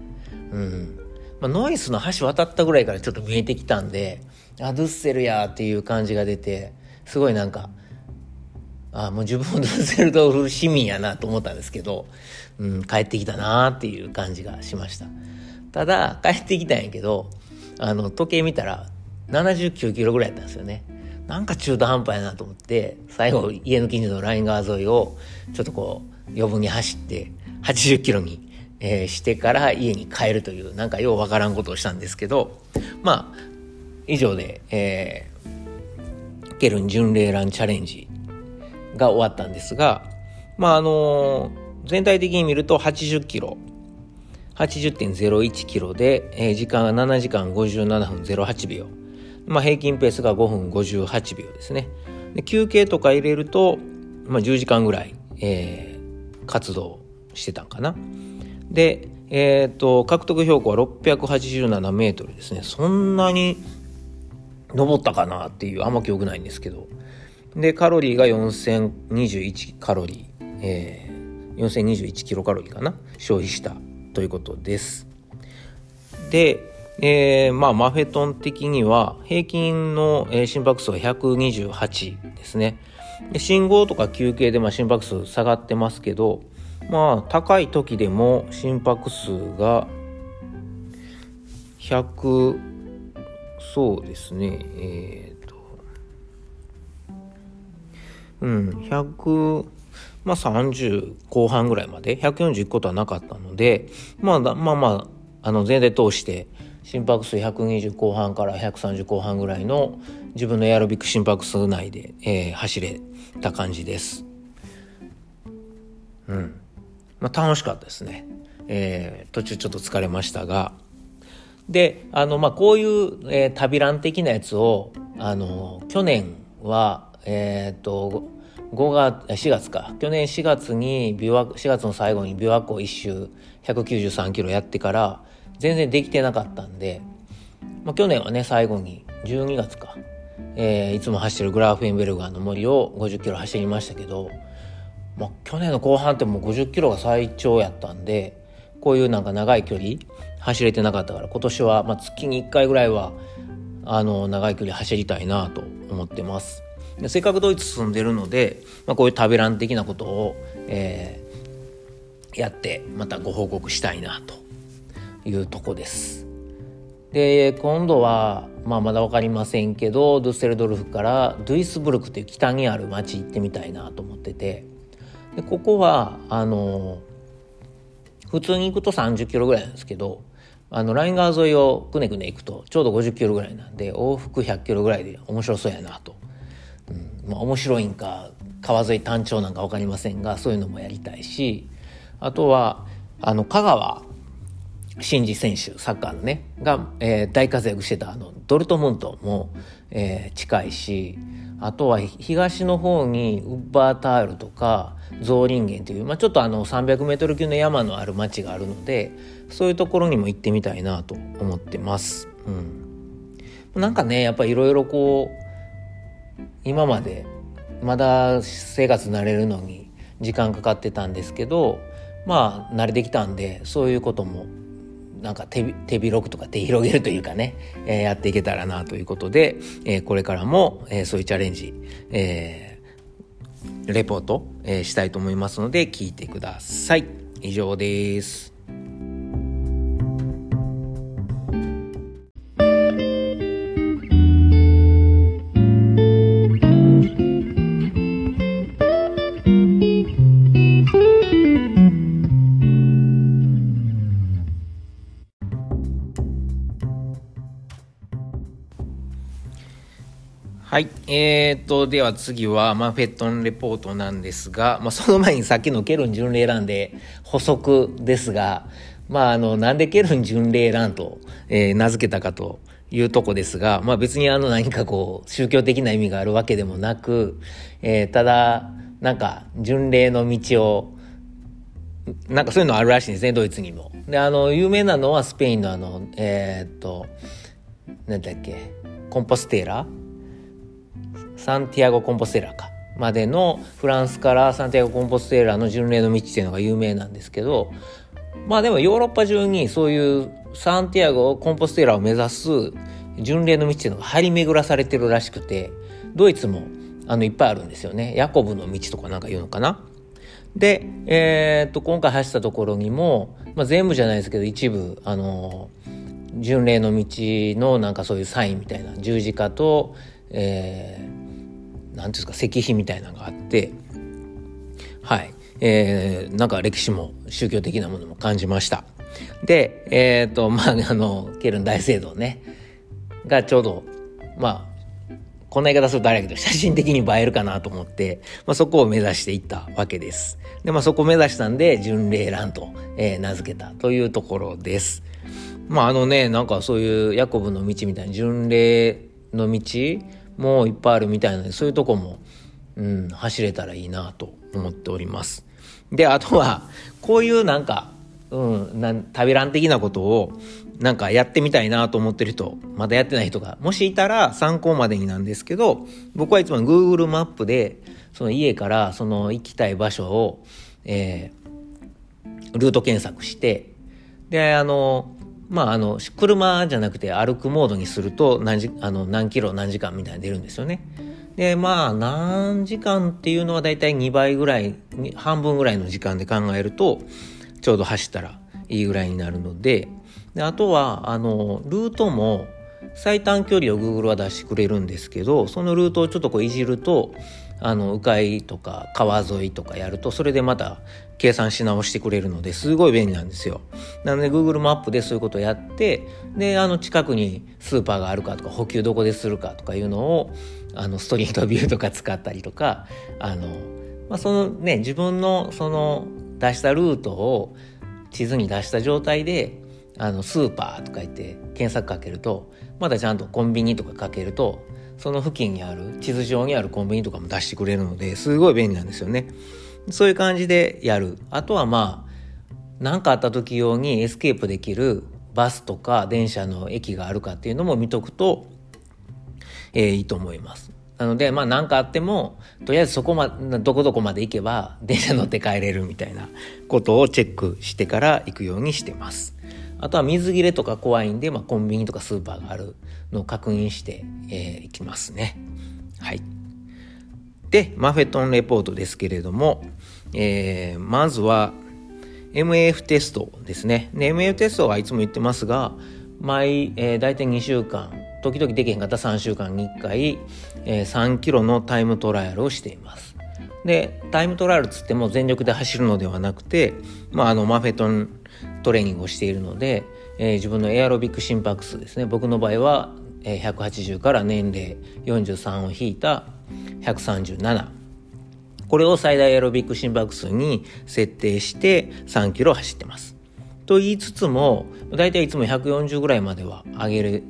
うん。まあ、ノイスの橋渡ったぐらいからちょっと見えてきたんで、あ、ドゥッセルやっていう感じが出て、すごいなんか、あ、もう自分もドゥッセルドルフ市民やなと思ったんですけど、うん、帰ってきたなっていう感じがしました。ただ、帰ってきたんやけど、あの、時計見たら79キロぐらいやったんですよね。なんか中途半端やなと思って、最後、家の近所のライン川沿いを、ちょっとこう、余分に走って、80キロに、えー、してから家に帰るという、なんかようわからんことをしたんですけど、まあ、以上で、えー、ケルン巡礼ランチャレンジが終わったんですが、まあ、あのー、全体的に見ると80キロ、80.01キロで、えー、時間が7時間57分08秒。まあ、平均ペースが5分58秒ですね。休憩とか入れると、まあ、10時間ぐらい、えー、活動してたんかな。で、えっ、ー、と、獲得標高は687メートルですね。そんなに登ったかなっていう、あんま記憶ないんですけど。で、カロリーが4021カロリー、えー、4021キロカロリーかな消費したということです。で、えー、まあ、マフェトン的には平均の、心拍数は128ですね。信号とか休憩でまあ心拍数下がってますけど、まあ、高い時でも心拍数が100、そうですね、えっ、ー、と、うん、100、まあ30後半ぐらいまで、140いくことはなかったので、まあ、まあまあ、あの、全体通して、心拍数120後半から130後半ぐらいの自分のエアロビック心拍数内で、えー、走れた感じです。うん。まあ、楽しかったですね。えー、途中ちょっと疲れましたが。で、あの、まあ、こういう、えー、旅ラン的なやつを、あの、去年は、えっ、と、5月、4月か。去年4月に琵琶、4月の最後に琵琶湖一周193キロやってから、全然できてなかったんで、まあ、去年はね、最後に12月か。えー、いつも走ってるグラーフェンベルガーの森を50キロ走りましたけど、まあ、去年の後半ってもう50キロが最長やったんでこういうなんか長い距離走れてなかったから今年はま月に1回ぐらいはあの長い距離走りたいなと思ってます。でせっかくドイツ住んでるので、まあ、こういう旅ラン的なことを、えー、やってまたご報告したいなというとこです。で今度は、まあ、まだ分かりませんけどドゥッセルドルフからドゥイスブルクという北にある町行ってみたいなと思ってて。でここはあの普通に行くと30キロぐらいなんですけどあのライン川沿いをくねくね行くとちょうど50キロぐらいなんで往復100キロぐらいで面白そうやなと、うんまあ、面白いんか川沿い単調なんか分かりませんがそういうのもやりたいしあとはあの香川真司選手サッカーのねが、えー、大活躍してたあのドルトムントも、えー、近いしあとは東の方にウッバータールとかゾーリンゲンという、まあ、ちょっとあの 300m 級の山のある町があるのでそういうところにも行ってみたいなと思ってます。うん、なんかねやっぱいろいろこう今までまだ生活慣れるのに時間かかってたんですけどまあ慣れてきたんでそういうこともなんか手手広くとか手広げるというかね、えー、やっていけたらなということで、えー、これからも、えー、そういうチャレンジ、えー、レポート、えー、したいと思いますので聞いてください。以上です。はい。えー、と、では次は、まあ、フェットンレポートなんですが、まあ、その前にさっきのケルン巡礼ランで補足ですが、まあ、あの、なんでケルン巡礼ランと、えー、名付けたかというとこですが、まあ、別にあの、何かこう、宗教的な意味があるわけでもなく、えー、ただ、なんか、巡礼の道を、なんかそういうのあるらしいんですね、ドイツにも。で、あの、有名なのはスペインのあの、えー、っと、なんだっけ、コンポステーラサンティアゴ・コンポステーラかまでのフランスからサンティアゴ・コンポステーラの巡礼の道っていうのが有名なんですけどまあでもヨーロッパ中にそういうサンティアゴ・コンポステーラを目指す巡礼の道っていうのが張り巡らされてるらしくてドイツもあのいっぱいあるんですよね。ヤコブの道とかなんか言うのかな。で、えー、っと今回走ったところにも、まあ、全部じゃないですけど一部あの巡礼の道のなんかそういうサインみたいな十字架と、えー、何ていうんですか石碑みたいなのがあってはいえー、なんか歴史も宗教的なものも感じましたでえっ、ー、とまああのケルン大聖堂ねがちょうどまあこんな言い方するとあれやけど写真的に映えるかなと思って、まあ、そこを目指していったわけです。で、まあそこを目指したんで、巡礼欄と、えー、名付けたというところです。まああのね、なんかそういうヤコブの道みたいな巡礼の道もういっぱいあるみたいなので、そういうとこも、うん、走れたらいいなと思っております。で、あとは、こういうなんか、うん、なん旅ラン的なことを、なんかやってみたいなと思ってる人、まだやってない人が、もしいたら参考までになんですけど、僕はいつも Google マップで、その家からその行きたい場所を、えー、ルート検索して、で、あの、まあ、あの、車じゃなくて歩くモードにすると何時、あの、何キロ何時間みたいな出るんですよね。で、まあ、何時間っていうのはだいたい2倍ぐらい、半分ぐらいの時間で考えると、ちょうど走ったらいいぐらいになるので、であとは、あの、ルートも最短距離を Google は出してくれるんですけど、そのルートをちょっとこういじると、あの、迂回とか川沿いとかやると、それでまた計算し直してくれるのですごい便利なんですよ。なので Google マップでそういうことをやって、で、あの近くにスーパーがあるかとか補給どこでするかとかいうのを、あのストリートビューとか使ったりとか、あの、まあ、そのね、自分のその出したルートを地図に出した状態で、あの、スーパーとか言って検索かけると、まだちゃんとコンビニとかかけると、その付近にある、地図上にあるコンビニとかも出してくれるので、すごい便利なんですよね。そういう感じでやる。あとはまあ、何かあった時用にエスケープできるバスとか電車の駅があるかっていうのも見とくと、えー、いいと思います。なので、まあ何かあっても、とりあえずそこまで、どこどこまで行けば電車乗って帰れるみたいなことをチェックしてから行くようにしてます。あとは水切れとか怖いんで、まあコンビニとかスーパーがあるのを確認して、えー、行きますね。はい。で、マフェトンレポートですけれども、えー、まずは MAF テストですね。で、MAF テストはいつも言ってますが、毎、えー、大体2週間、時々できへんかった3週間に1回、えー、3キロのタイムトライアルをしています。で、タイムトライアルつっても全力で走るのではなくて、まあ、あの、マフェトントレーニングをしているので、えー、自分のエアロビック心拍数ですね。僕の場合は、えー、180から年齢43を引いた137。これを最大エアロビック心拍数に設定して3キロ走ってます。と言いつつも、だいたいいつも140ぐらいまでは上げる、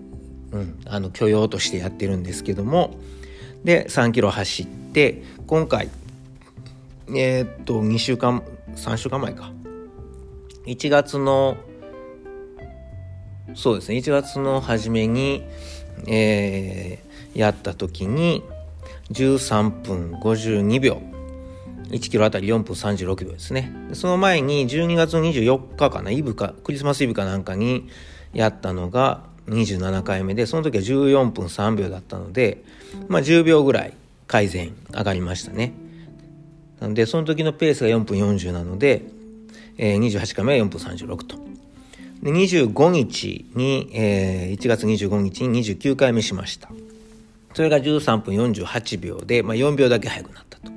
うん、あの許容としてやってるんですけども、で、3キロ走って、今回、えー、っと、2週間、3週間前か。1月の、そうですね、1月の初めに、えー、やった時に、13分52秒。1キロあたり4分36秒ですね。その前に12月24日かな、イブか、クリスマスイブかなんかにやったのが27回目で、その時は14分3秒だったので、まあ10秒ぐらい改善上がりましたね。なので、その時のペースが4分40なので、えー、28回目は4分36と。で、25日に、えー、1月25日に29回目しました。それが13分48秒で、まあ、4秒だけ速くなったと。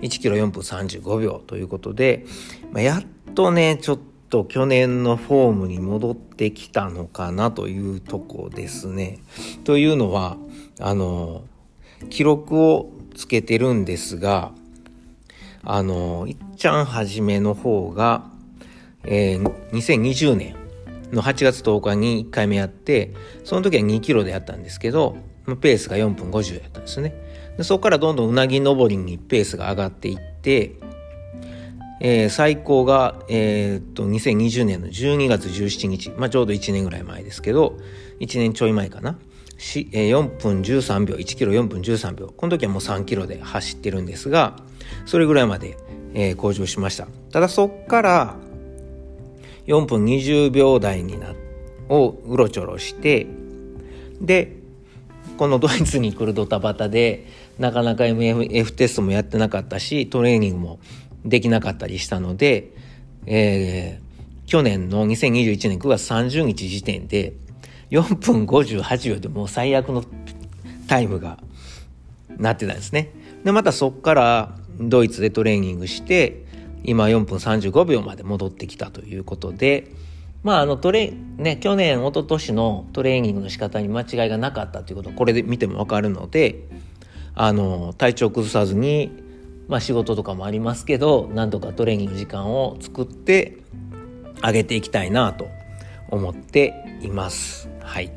1キロ4分35秒ということで、まあ、やっとね、ちょっと去年のフォームに戻ってきたのかなというとこですね。というのは、あの、記録をつけてるんですが、あの、いっちゃんはじめの方が、えー、2020年の8月10日に1回目やって、その時は2キロでやったんですけど、ペースが4分50やったんですね。でそこからどんどんうなぎ登りにペースが上がっていって、えー、最高が、えー、っと、2020年の12月17日、まあ、ちょうど1年ぐらい前ですけど、1年ちょい前かな。しえー、4分13秒、1キロ4分13秒。この時はもう3キロで走ってるんですが、それぐらいまで、えー、向上しました。ただそっから、4分20秒台にな、をうろちょろして、で、このドイツに来るドタバタで、なかなか MF テストもやってなかったし、トレーニングもできなかったりしたので、えー、去年の2021年9月30日時点で、4分58秒でもう最悪のタイムがなってたんですね。で、またそっからドイツでトレーニングして、今4分35秒まで戻ってきたということで、まあ、あのトレね、去年、一昨年のトレーニングの仕方に間違いがなかったということをこれで見てもわかるので、あの、体調崩さずに、まあ仕事とかもありますけど、なんとかトレーニング時間を作ってあげていきたいなと思っています。はい。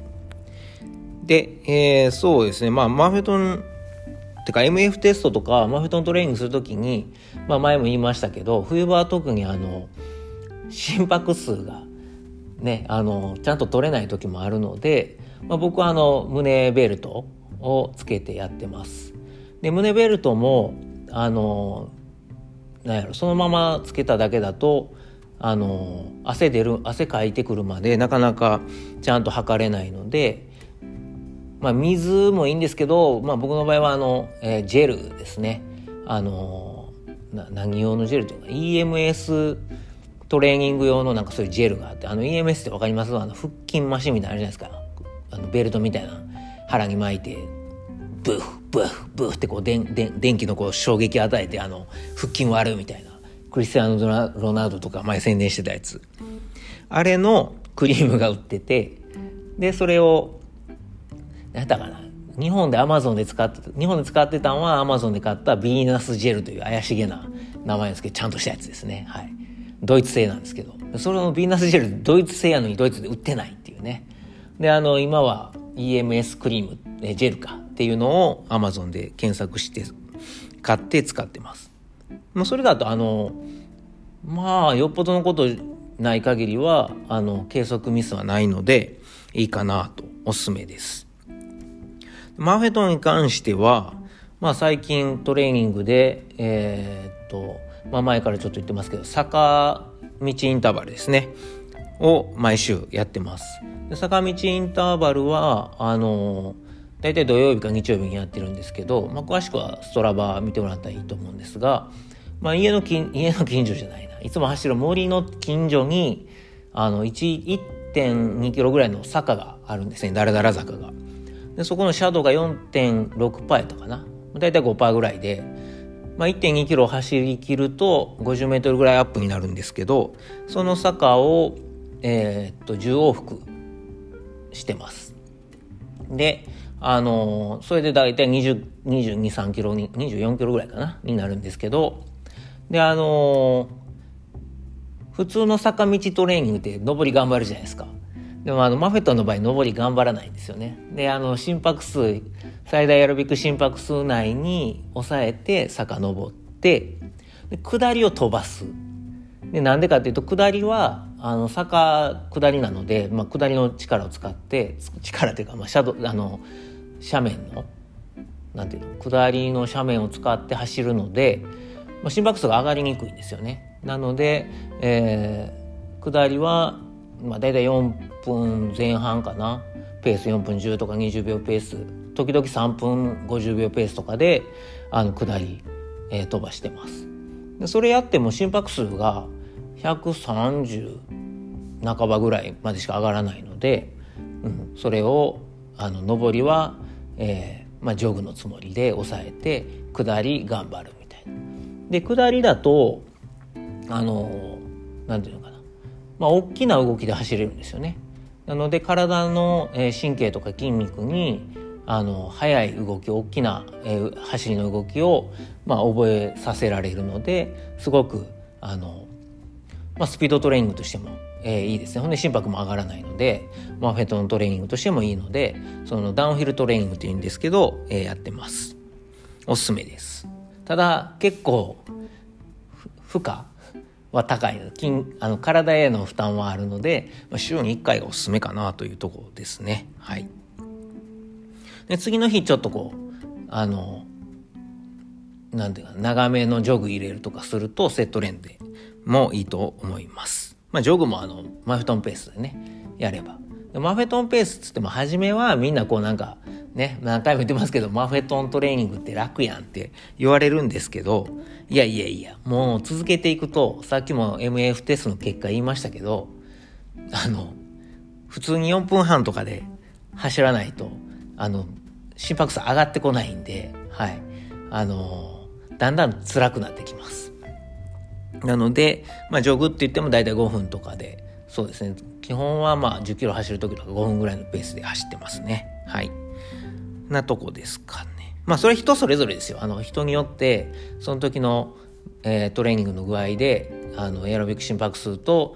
で、えー、そうですね、まあマフェトン、てか MF テストとかマフトントレーニングするときに、まあ前も言いましたけど、冬場は特にあの、心拍数がね、あの、ちゃんと取れない時もあるので、まあ、僕はあの、胸ベルトをつけてやってます。で、胸ベルトも、あの、なんやろ、そのままつけただけだと、あの、汗出る、汗かいてくるまでなかなかちゃんと測れないので、まあ、水もいいんですけど、まあ、僕の場合はあの、えー、ジェルですね。あの、な何用のジェルというか、EMS トレーニング用のなんかそういうジェルがあって、あの EMS ってわかります？あの腹筋マシンみたいなあるじゃないですか。あのベルトみたいな腹に巻いて、ブーブーブーってこう電電気のこう衝撃与えてあの腹筋割るみたいな。クリスティアーノ・ロナウドとか前宣伝してたやつ。あれのクリームが売ってて、で、それを、何やったかな。日本でアマゾンで使ってた、日本で使ってたのはアマゾンで買ったビーナスジェルという怪しげな名前ですけど、ちゃんとしたやつですね。はい。ドイツ製なんですけど、それのヴィーナスジェルドイツ製やのにドイツで売ってないっていうね。で、あの、今は EMS クリーム、えジェルかっていうのを Amazon で検索して買って使ってます。まあ、それだとあの、まあ、よっぽどのことない限りは、あの、計測ミスはないので、いいかなと、おすすめです。マフェトンに関しては、まあ最近トレーニングで、えー、っと、まあ前からちょっと言ってますけど、坂道インターバルですね。を毎週やってます。で坂道インターバルは、あの大体土曜日か日曜日にやってるんですけど、まあ、詳しくはストラバ見てもらったらいいと思うんですが、まあ、家の近 家の近所じゃないないつも走る森の近所にあの1.2キロぐらいの坂があるんですねだらだら坂がでそこのシャドウが4.6%やったかな大体5%ぐらいで、まあ、1.2キロ走りきると50メートルぐらいアップになるんですけどその坂を、えー、っと10往復してますであのそれで大体2 22、3キロに、24キロぐらいかな、になるんですけど、で、あの普通の坂道トレーニングって上り頑張るじゃないですか。でもあのマフェットの場合上り頑張らないんですよね。で、あの心拍数、最大アロビック心拍数内に抑えて坂登って、で下りを飛ばす。で、なんでかっていうと下りはあの坂下りなので、まあ、下りの力を使って力っていうか、まあ、シャドあの斜面のなんていうの下りの斜面を使って走るので、まあ、心拍数が上がりにくいんですよね。なので、えー、下りは、まあ、大体4分前半かなペース4分10とか20秒ペース時々3分50秒ペースとかであの下り、えー、飛ばしてます。でそれやっても心拍数が130半ばぐらいまでしか上がらないので、うん、それをあの上りはえー、まあ、ジョグのつもりで抑えて下り頑張るみたいな。で下りだとあの何て言うの？まあ大きな動きで走れるんですよね。なので体の神経とか筋肉にあの速い動き大きな、えー、走りの動きを、まあ、覚えさせられるのですごくあの、まあ、スピードトレーニングとしてもえー、いいですね。ほんで心拍も上がらないので、まあ、フェトントレーニングとしてもいいのでそのダウンヒルトレーニングっていうんですけど、えー、やってます。おすすめです。ただ結構負荷は高い。筋あの体への負担はあるので、まあ、週に1回がおすすめかなというところですね。はい。で次の日ちょっとこうあのなんていうか長めのジョグ入れるとかするとセットレンでもいいと思います。まあ、ジョグもあの、マフェトンペースでね、やれば。マフェトンペースっつっても、初めはみんなこうなんか、ね、何回も言ってますけど、マフェトントレーニングって楽やんって言われるんですけど、いやいやいや、もう続けていくと、さっきも MF テストの結果言いましたけど、あの、普通に4分半とかで走らないと、あの、心拍数上がってこないんで、はい。あの、だんだん辛くなってきます。なので、まあ、ジョグって言っても大体5分とかで、そうですね。基本はまあ10キロ走る時とか5分ぐらいのペースで走ってますね。はい。なとこですかね。まあそれ人それぞれですよ。あの人によって、その時の、えー、トレーニングの具合で、あのエアロビック心拍数と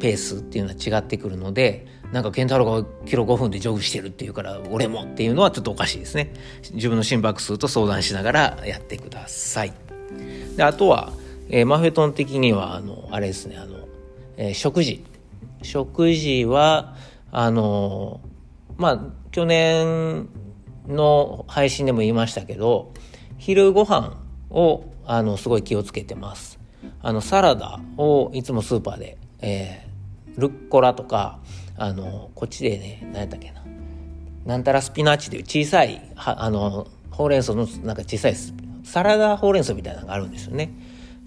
ペースっていうのは違ってくるので、なんか健太郎がキロ5分でジョグしてるっていうから俺もっていうのはちょっとおかしいですね。自分の心拍数と相談しながらやってください。で、あとは、えー、マフェトン的には、あの、あれですね、あの、えー、食事。食事は、あの、まあ、去年の配信でも言いましたけど、昼ご飯を、あの、すごい気をつけてます。あの、サラダをいつもスーパーで、えー、ルッコラとか、あの、こっちでね、何やったっけな。なんたらスピナッチという小さい、はあの、ほうれん草のなんか小さいサラダほうれん草みたいなのがあるんですよね。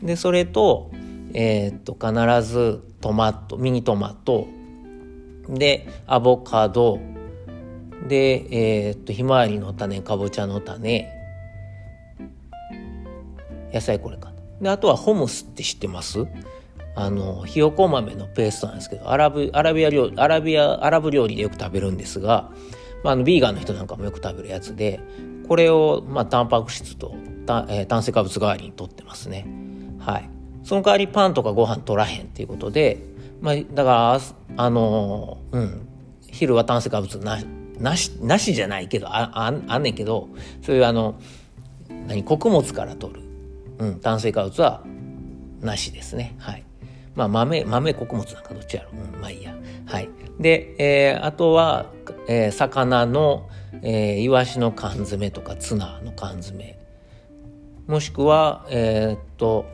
でそれと,、えー、っと必ずトマトミニトマトでアボカドで、えー、っとひまわりの種かぼちゃの種野菜これかであとはホムスって知ってます？あのひよこ豆のペーストなんですけどアラブアラビア料理アラビアアラブ料理でよく食べるんですが、まあ、あのビーガンの人なんかもよく食べるやつでこれを、まあ、タンパク質と、えー、炭水化物代わりにとってますね。はい。その代わりパンとかご飯取らへんっていうことで、まあ、だから、あの、うん、昼は炭水化物ななし、なしじゃないけど、あ、ああんねんけど、そういうあの、何、穀物から取る、うん、炭水化物はなしですね。はい。まあ、豆、豆穀物なんかどっちやろう。うん、まあいいや。はい。で、えー、あとは、えー、魚の、えー、イワシの缶詰とかツナの缶詰もしくは、えー、っと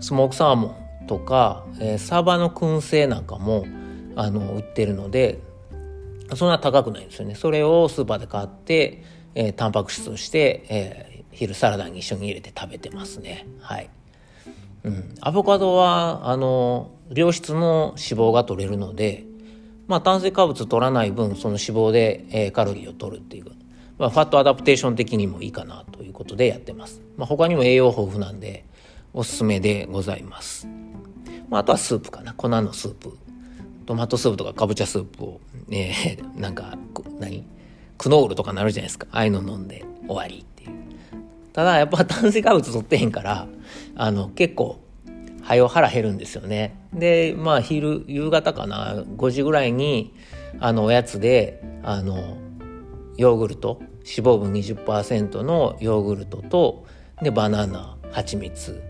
スモークサーモンとか、えー、サバの燻製なんかもあの売ってるのでそんな高くないんですよね。それをスーパーで買って、えー、タンパク質として、えー、昼サラダに一緒に入れて食べてますね。はい。うん、アボカドはあの良質の脂肪が取れるのでまあ、炭水化物取らない分その脂肪で、えー、カロリーを取るっていう、まあ、 fat adaptation 的にもいいかなということでやってます、まあ、他にも栄養豊富なんでおすすめでございます、まあ、あとはスープかな。粉のスープ。トマトスープとかかぼちゃスープを、えー、なんか何？クノールとかあるじゃないですか。ああいうの飲んで終わりっていう。ただやっぱ炭水化物取ってへんからあの結構はよ腹減るんですよね。で、まあ昼、夕方かな、5時ぐらいに、あの、おやつで、あの、ヨーグルト、脂肪分20%のヨーグルトと、で、バナナ、蜂蜜。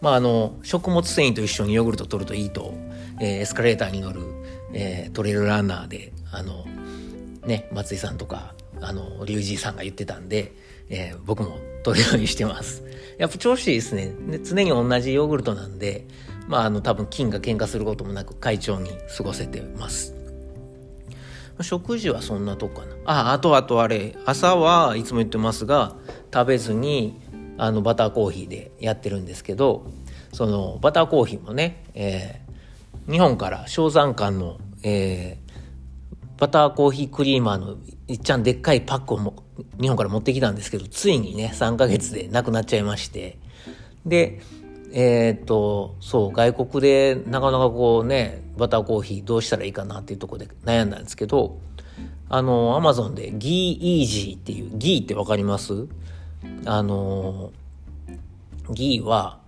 まあ、あの、食物繊維と一緒にヨーグルト取るといいと、えー、エスカレーターに乗る、えー、トレイルランナーで、あの、ね、松井さんとか、あの、リュウジーさんが言ってたんで、えー、僕も取るようにしてます。やっぱ調子いいですね。で常に同じヨーグルトなんで、まあ、あの、多分菌が喧嘩することもなく快調に過ごせてます。食事はそんなとこかな。あ、あとあとあれ、朝はいつも言ってますが、食べずに、あの、バターコーヒーでやってるんですけど、その、バターコーヒーもね、え、日本から小山間の、えー、バターコーヒークリーマーのいっちゃんでっかいパックをも日本から持ってきたんですけど、ついにね、3ヶ月でなくなっちゃいまして。で、えー、っと、そう、外国でなかなかこうね、バターコーヒーどうしたらいいかなっていうとこで悩んだんですけど、あの、アマゾンでギーイージーっていう、ギーってわかります？あの、ギーは、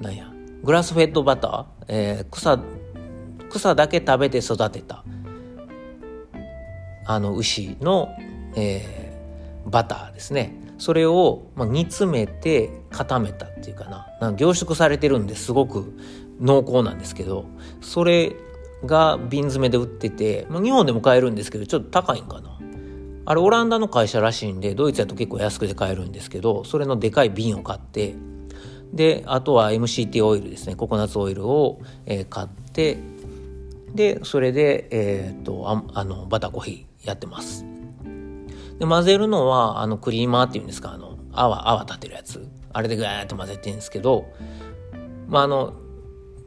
なんや、グラスフェッドバター、えー、草、草だけ食べて育てた、あの、牛の、えーバターですね。それを、まあ、煮詰めて固めたっていうかな。な凝縮されてるんですごく濃厚なんですけどそれが瓶詰めで売ってて、まあ、日本でも買えるんですけどちょっと高いんかな。あれオランダの会社らしいんでドイツやと結構安くで買えるんですけどそれのでかい瓶を買ってであとは MCT オイルですね。ココナッツオイルを、えー、買ってでそれで、えー、っとああのバターコーヒーやってますで、混ぜるのは、あの、クリーマーっていうんですか、あの、泡、泡立てるやつ。あれでガーッと混ぜてるんですけど、まあ、あの、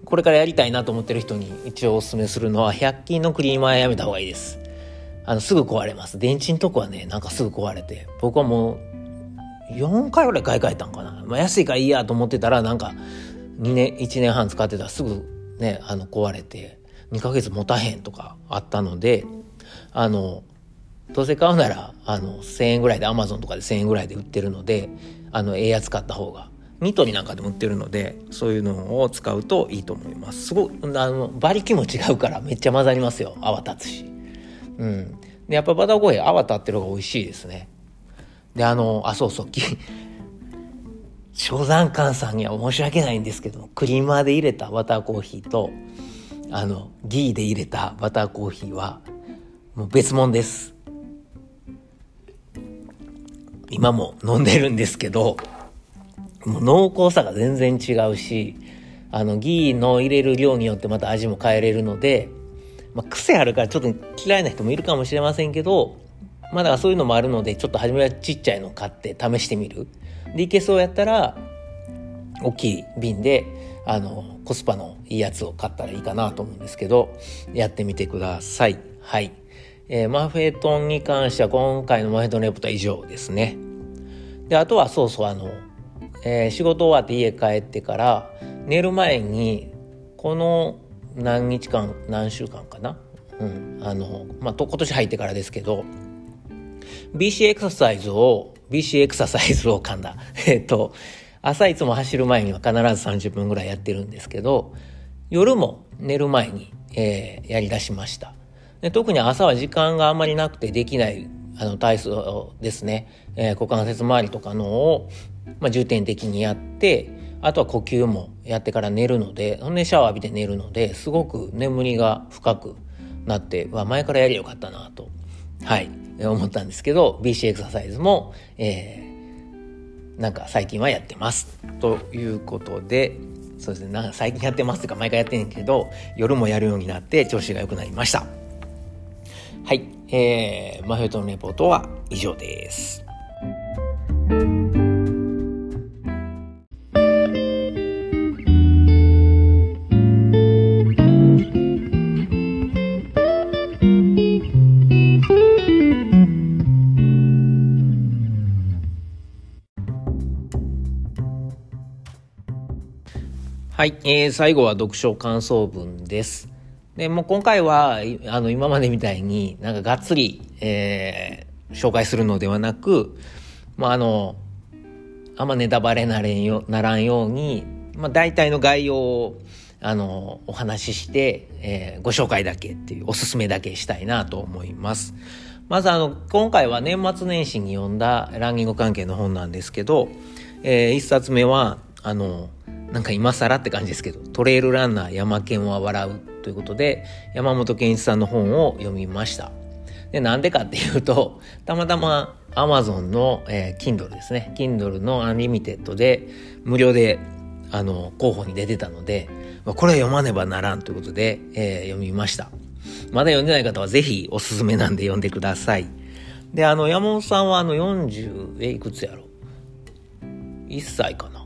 これからやりたいなと思ってる人に一応お勧めするのは、100均のクリーマーやめた方がいいです。あの、すぐ壊れます。電池のとこはね、なんかすぐ壊れて、僕はもう、4回ぐらい買い替えたんかな。まあ、安いからいいやと思ってたら、なんか、2年、1年半使ってたらすぐね、あの、壊れて、2ヶ月持たへんとかあったので、あの、どうせ買うなら、あの、1000円ぐらいで、アマゾンとかで1000円ぐらいで売ってるので、あの、ええやつ買った方が、ニトリなんかでも売ってるので、そういうのを使うといいと思います。すごい、あの、馬力も違うからめっちゃ混ざりますよ。泡立つし。うん。で、やっぱバターコーヒー泡立ってる方が美味しいですね。で、あの、あ、そうそう、小 山間さんには申し訳ないんですけど、クリーマーで入れたバターコーヒーと、あの、ギーで入れたバターコーヒーは、もう別物です。今も飲んでるんですけど、もう濃厚さが全然違うし、あの、ギーの入れる量によってまた味も変えれるので、まあ、癖あるからちょっと嫌いな人もいるかもしれませんけど、まだそういうのもあるので、ちょっと初めはちっちゃいの買って試してみる。で、いけそうやったら、大きい瓶で、あの、コスパのいいやつを買ったらいいかなと思うんですけど、やってみてください。はい。えー、マフェトンに関しては今回のマフェトンレポートは以上ですね。で、あとはそうそうあの、えー、仕事終わって家帰ってから寝る前にこの何日間、何週間かな？うん。あの、まあ、と今年入ってからですけど、BC エクササイズを、BC エクササイズを噛んだ。えっと、朝いつも走る前には必ず30分ぐらいやってるんですけど、夜も寝る前に、えー、やり出しました。で特に朝は時間があんまりなくてできないあの体操ですね、えー、股関節周りとかのを、まあ、重点的にやってあとは呼吸もやってから寝るのでほんでシャワー浴びて寝るのですごく眠りが深くなっては前からやりよかったなとはい、思ったんですけど、BC エクササイズも、えー、なんか最近はやってます。ということで、そうですね、なんか最近やってますとか毎回やってんけど、夜もやるようになって調子が良くなりました。はい、えー、マフェットのレポートは以上です。はい、えー、最後は読書感想文です。で、もう今回は、あの、今までみたいになんかがっつり、えー、紹介するのではなく、まあ、あの、あんまネタバレなれんよ、ならんように、まあ、大体の概要を、あの、お話しして、えー、ご紹介だけっていう、おすすめだけしたいなと思います。まずあの、今回は年末年始に読んだランニング関係の本なんですけど、えー、一冊目は、あの、なんか今更って感じですけど、トレイルランナーヤマケンは笑うということで、山本健一さんの本を読みました。で、なんでかっていうと、たまたま Amazon の、えー、Kindle ですね。Kindle のアンリミテッドで、無料で、あの、候補に出てたので、これ読まねばならんということで、えー、読みました。まだ読んでない方はぜひおすすめなんで読んでください。で、あの、山本さんはあの40、え、いくつやろ ?1 歳かな。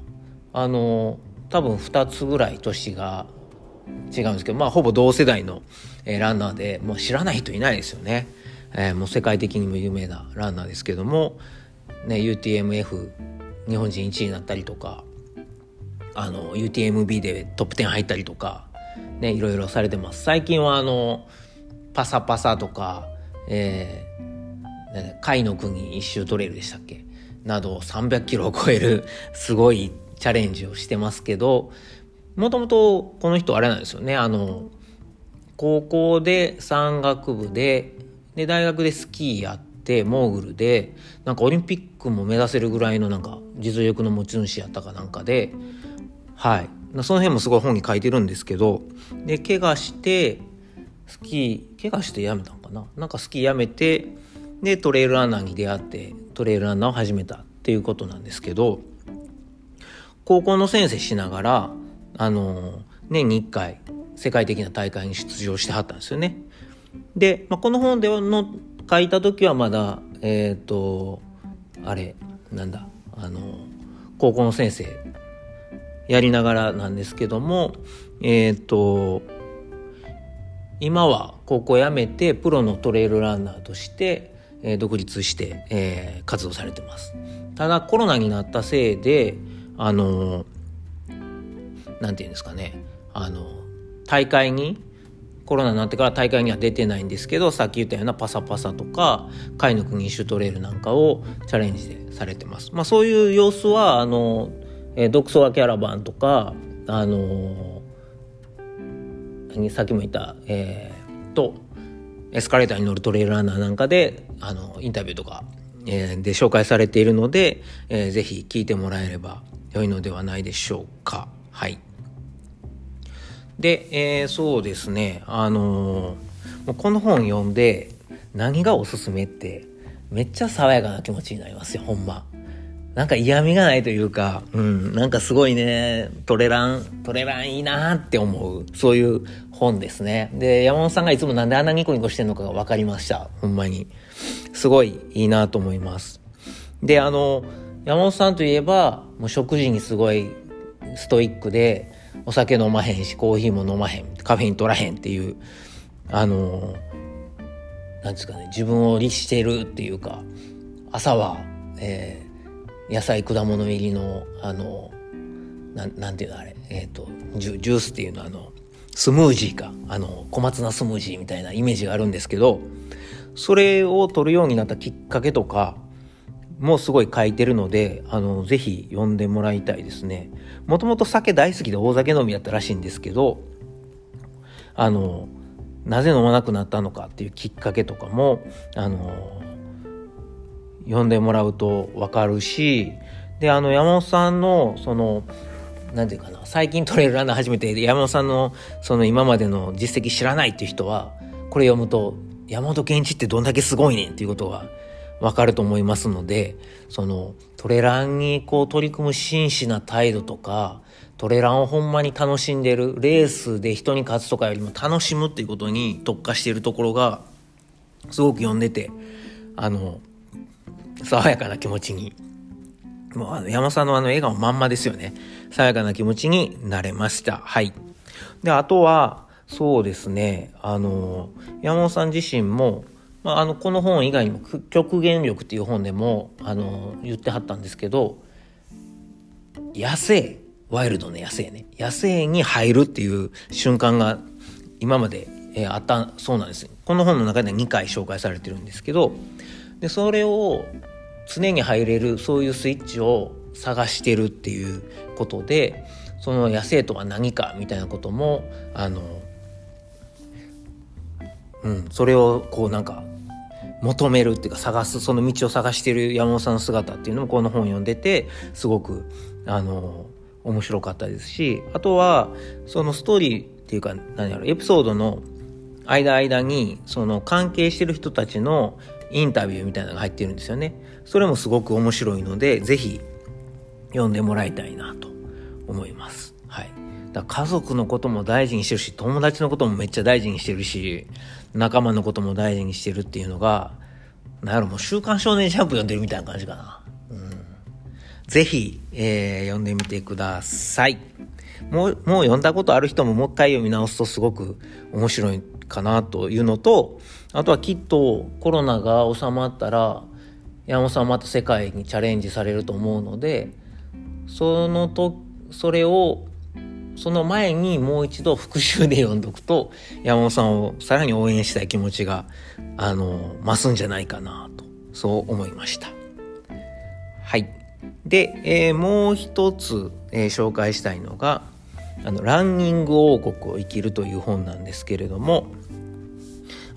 あの、多分2つぐらい年が違うんですけど、まあ、ほぼ同世代の、えー、ランナーで、もう知らない人いないですよね。えー、もう世界的にも有名なランナーですけども、ね、UTMF 日本人1位になったりとか、あの、UTMB でトップ10入ったりとか、ね、いろいろされてます。最近はあの、パサパサとか、えー、ね、貝の国一周トレイルでしたっけ？など300キロを超えるすごいチャレンジをしてますけど、もともとこの人あれなんですよね。あの、高校で山岳部で、で、大学でスキーやって、モーグルで、なんかオリンピックも目指せるぐらいのなんか実力の持ち主やったかなんかで、はい。その辺もすごい本に書いてるんですけど、で、怪我して、スキー、怪我してやめたんかな？なんかスキーやめて、で、トレイルランナーに出会って、トレイルランナーを始めたっていうことなんですけど、高校の先生しながら、あの、年に1回、世界的な大会に出場してはったんですよね。で、まあ、この本での書いた時はまだ、えっ、ー、と、あれ、なんだ、あの、高校の先生やりながらなんですけども、えっ、ー、と、今は高校辞めてプロのトレイルランナーとして、えー、独立して、えー、活動されてます。ただコロナになったせいで、あのなんていうんですかねあの大会にコロナになってから大会には出てないんですけどさっき言ったようなパサパサとか貝の国シュトレールなんかをチャレンジでされてます。まあ、そういう様子はあの、えー、独創キャラバンとかあのさっきも言った、えー、とエスカレーターに乗るトレイルランナーなんかであのインタビューとか、えー、で紹介されているので、えー、ぜひ聞いてもらえれば良いのではないでしょうか。はい。で、えー、そうですね、あのー、この本読んで何がおすすめってめっちゃ爽やかな気持ちになりますよ、ほんま。なんか嫌味がないというか、うん、なんかすごいね、トレラン、トレランいいなって思う、そういう本ですね。で、山本さんがいつもなんであんなニコニコしてるのかが分かりました、ほんまに。すごいいいなと思います。で、あの、山本さんといえばもう食事にすごいストイックでお酒飲まへんしコーヒーも飲まへんカフェイン取らへんっていうあのなんですかね自分を律しているっていうか朝は、えー、野菜果物入りのあのななんていうのあれえっ、ー、とジュジュースっていうのはあのスムージーかあの小松菜スムージーみたいなイメージがあるんですけどそれを取るようになったきっかけとかもすごい書いてるので、あの、ぜひ読んでもらいたいですね。もともと酒大好きで大酒飲みやったらしいんですけど、あの、なぜ飲まなくなったのかっていうきっかけとかも、あの、読んでもらうとわかるし、で、あの、山本さんの、その、なんていうかな、最近トレイルランナー始めて、山本さんの、その今までの実績知らないっていう人は、これ読むと山本健一ってどんだけすごいねんっていうことがわかると思いますので、そのトレランにこう取り組む真摯な態度とか、トレランをほんまに楽しんでる、レースで人に勝つとかよりも楽しむっていうことに特化しているところが、すごく読んでて、あの、爽やかな気持ちに、もうあの山さんのあの笑顔まんまですよね。爽やかな気持ちになれました。はい。で、あとは、そうですね、あの、山本さん自身も、まあ、あの、この本以外にも、極限力っていう本でも、あの、言ってはったんですけど、野生、ワイルドの野生ね、野生に入るっていう瞬間が今まで、えー、あったそうなんです。この本の中では2回紹介されてるんですけど、で、それを常に入れる、そういうスイッチを探してるっていうことで、その野生とは何かみたいなことも、あの、うん、それをこうなんか求めるっていうか探すその道を探してる山本さんの姿っていうのもこの本読んでてすごくあの面白かったですしあとはそのストーリーっていうか何やろエピソードの間間にその関係してる人たちのインタビューみたいなのが入ってるんですよね。それもすごく面白いので是非読んでもらいたいなと思います。はい。だ家族のことも大事にしてるし友達のこともめっちゃ大事にしてるし仲間のことも大事にしてるっていうのが、なんやろ、もう週刊少年ジャンプ読んでるみたいな感じかな。うん。ぜひ、えー、読んでみてください。もう、もう読んだことある人ももう一回読み直すとすごく面白いかなというのと、あとはきっとコロナが収まったら、山本さんまた世界にチャレンジされると思うので、そのと、それをその前にもう一度復習で読んどくと、山本さんをさらに応援したい気持ちが、あの、増すんじゃないかなと、そう思いました。はい。で、えー、もう一つ、えー、紹介したいのが、あの、ランニング王国を生きるという本なんですけれども、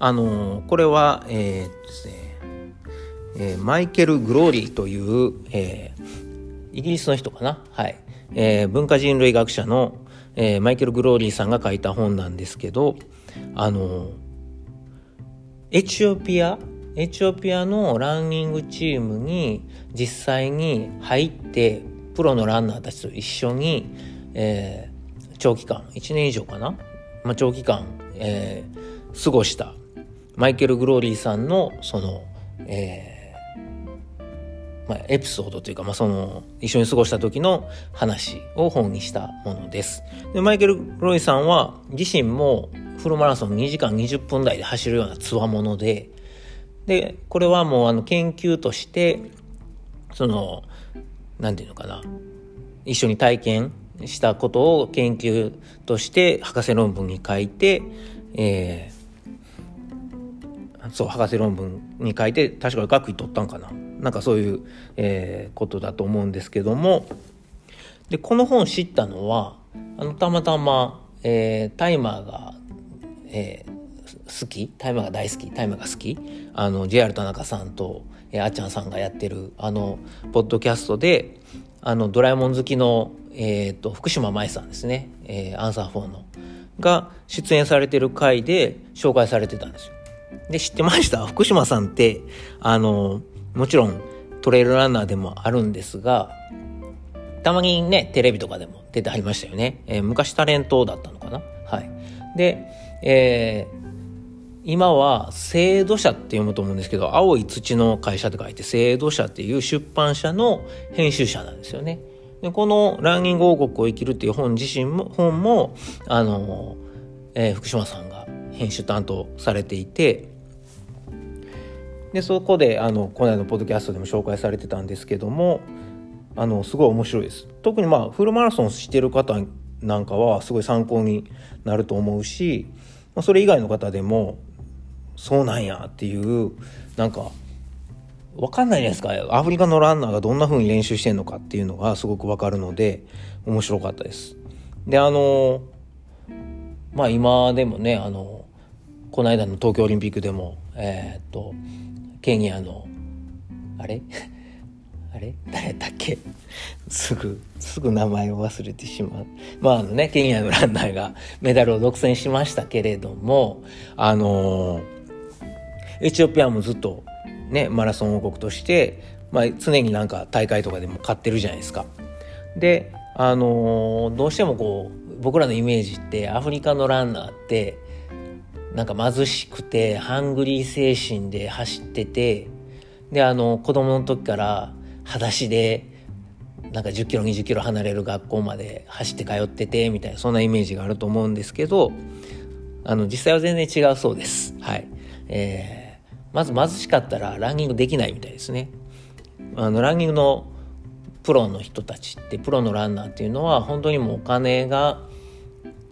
あのこれは、えー、ですね、えー、マイケル・グローリーという、えー、イギリスの人かな？はい。えー、文化人類学者の、えー、マイケル・グローリーさんが書いた本なんですけど、あの、エチオピアエチオピアのランニングチームに実際に入って、プロのランナーたちと一緒に、えー、長期間、1年以上かな、まあ、長期間、えー、過ごした。マイケル・グローリーさんのその、えーまあ、エピソードというか、まあ、その、一緒に過ごした時の話を本にしたものです。で、マイケル・ロイさんは自身もフルマラソン2時間20分台で走るようなつわもので、で、これはもうあの研究として、その、なんていうのかな、一緒に体験したことを研究として博士論文に書いて、えー、そう、博士論文に書いて、確か学位取ったんかな。なんかそういう、えー、ことだと思うんですけどもでこの本知ったのはあのたまたま、えー、タイマーが、えー、好きタイマーが大好きタイマーが好きあの JR 田中さんと、えー、あっちゃんさんがやってるあのポッドキャストであのドラえもん好きの、えーと、福島舞さんですね、えー、アンサー4のが出演されてる回で紹介されてたんですよ。で知ってました？福島さんってあのもちろんトレイルランナーでもあるんですが、たまにね、テレビとかでも出てはりましたよね。えー、昔タレントだったのかな？はい。で、えー、今は、制度社って読むと思うんですけど、青い土の会社って書いて、制度社っていう出版社の編集者なんですよね。で、このランニング王国を生きるっていう本自身も、本も、あの、えー、福島さん編集担当されていて、でそこであのこの間のポッドキャストでも紹介されてたんですけどもあのすごい面白いです。特にまあフルマラソンしてる方なんかはすごい参考になると思うし、ま、それ以外の方でもそうなんやっていうなんか分かんないじゃないですか。アフリカのランナーがどんな風に練習してんのかっていうのがすごく分かるので面白かったです。であのまあ今でもねあのこの間の東京オリンピックでもえー、っとケニアのあれ？あれ？誰だっけ？すぐ、すぐ名前を忘れてしまう。まああのね、ケニアのランナーがメダルを独占しましたけれども、あの、エチオピアもずっとねマラソン王国として、まあ、常になんか大会とかでも勝ってるじゃないですか。であの、どうしてもこう僕らのイメージってアフリカのランナーってなんか貧しくてハングリー精神で走っててであの子供の時から裸足でなんか10キロ20キロ離れる学校まで走って通っててみたいなそんなイメージがあると思うんですけどあの実際は全然違うそうです。はいえー、まず貧しかったらランニングできないみたいですね。あのランニングのプロの人たちってプロのランナーっていうのは本当にもうお金が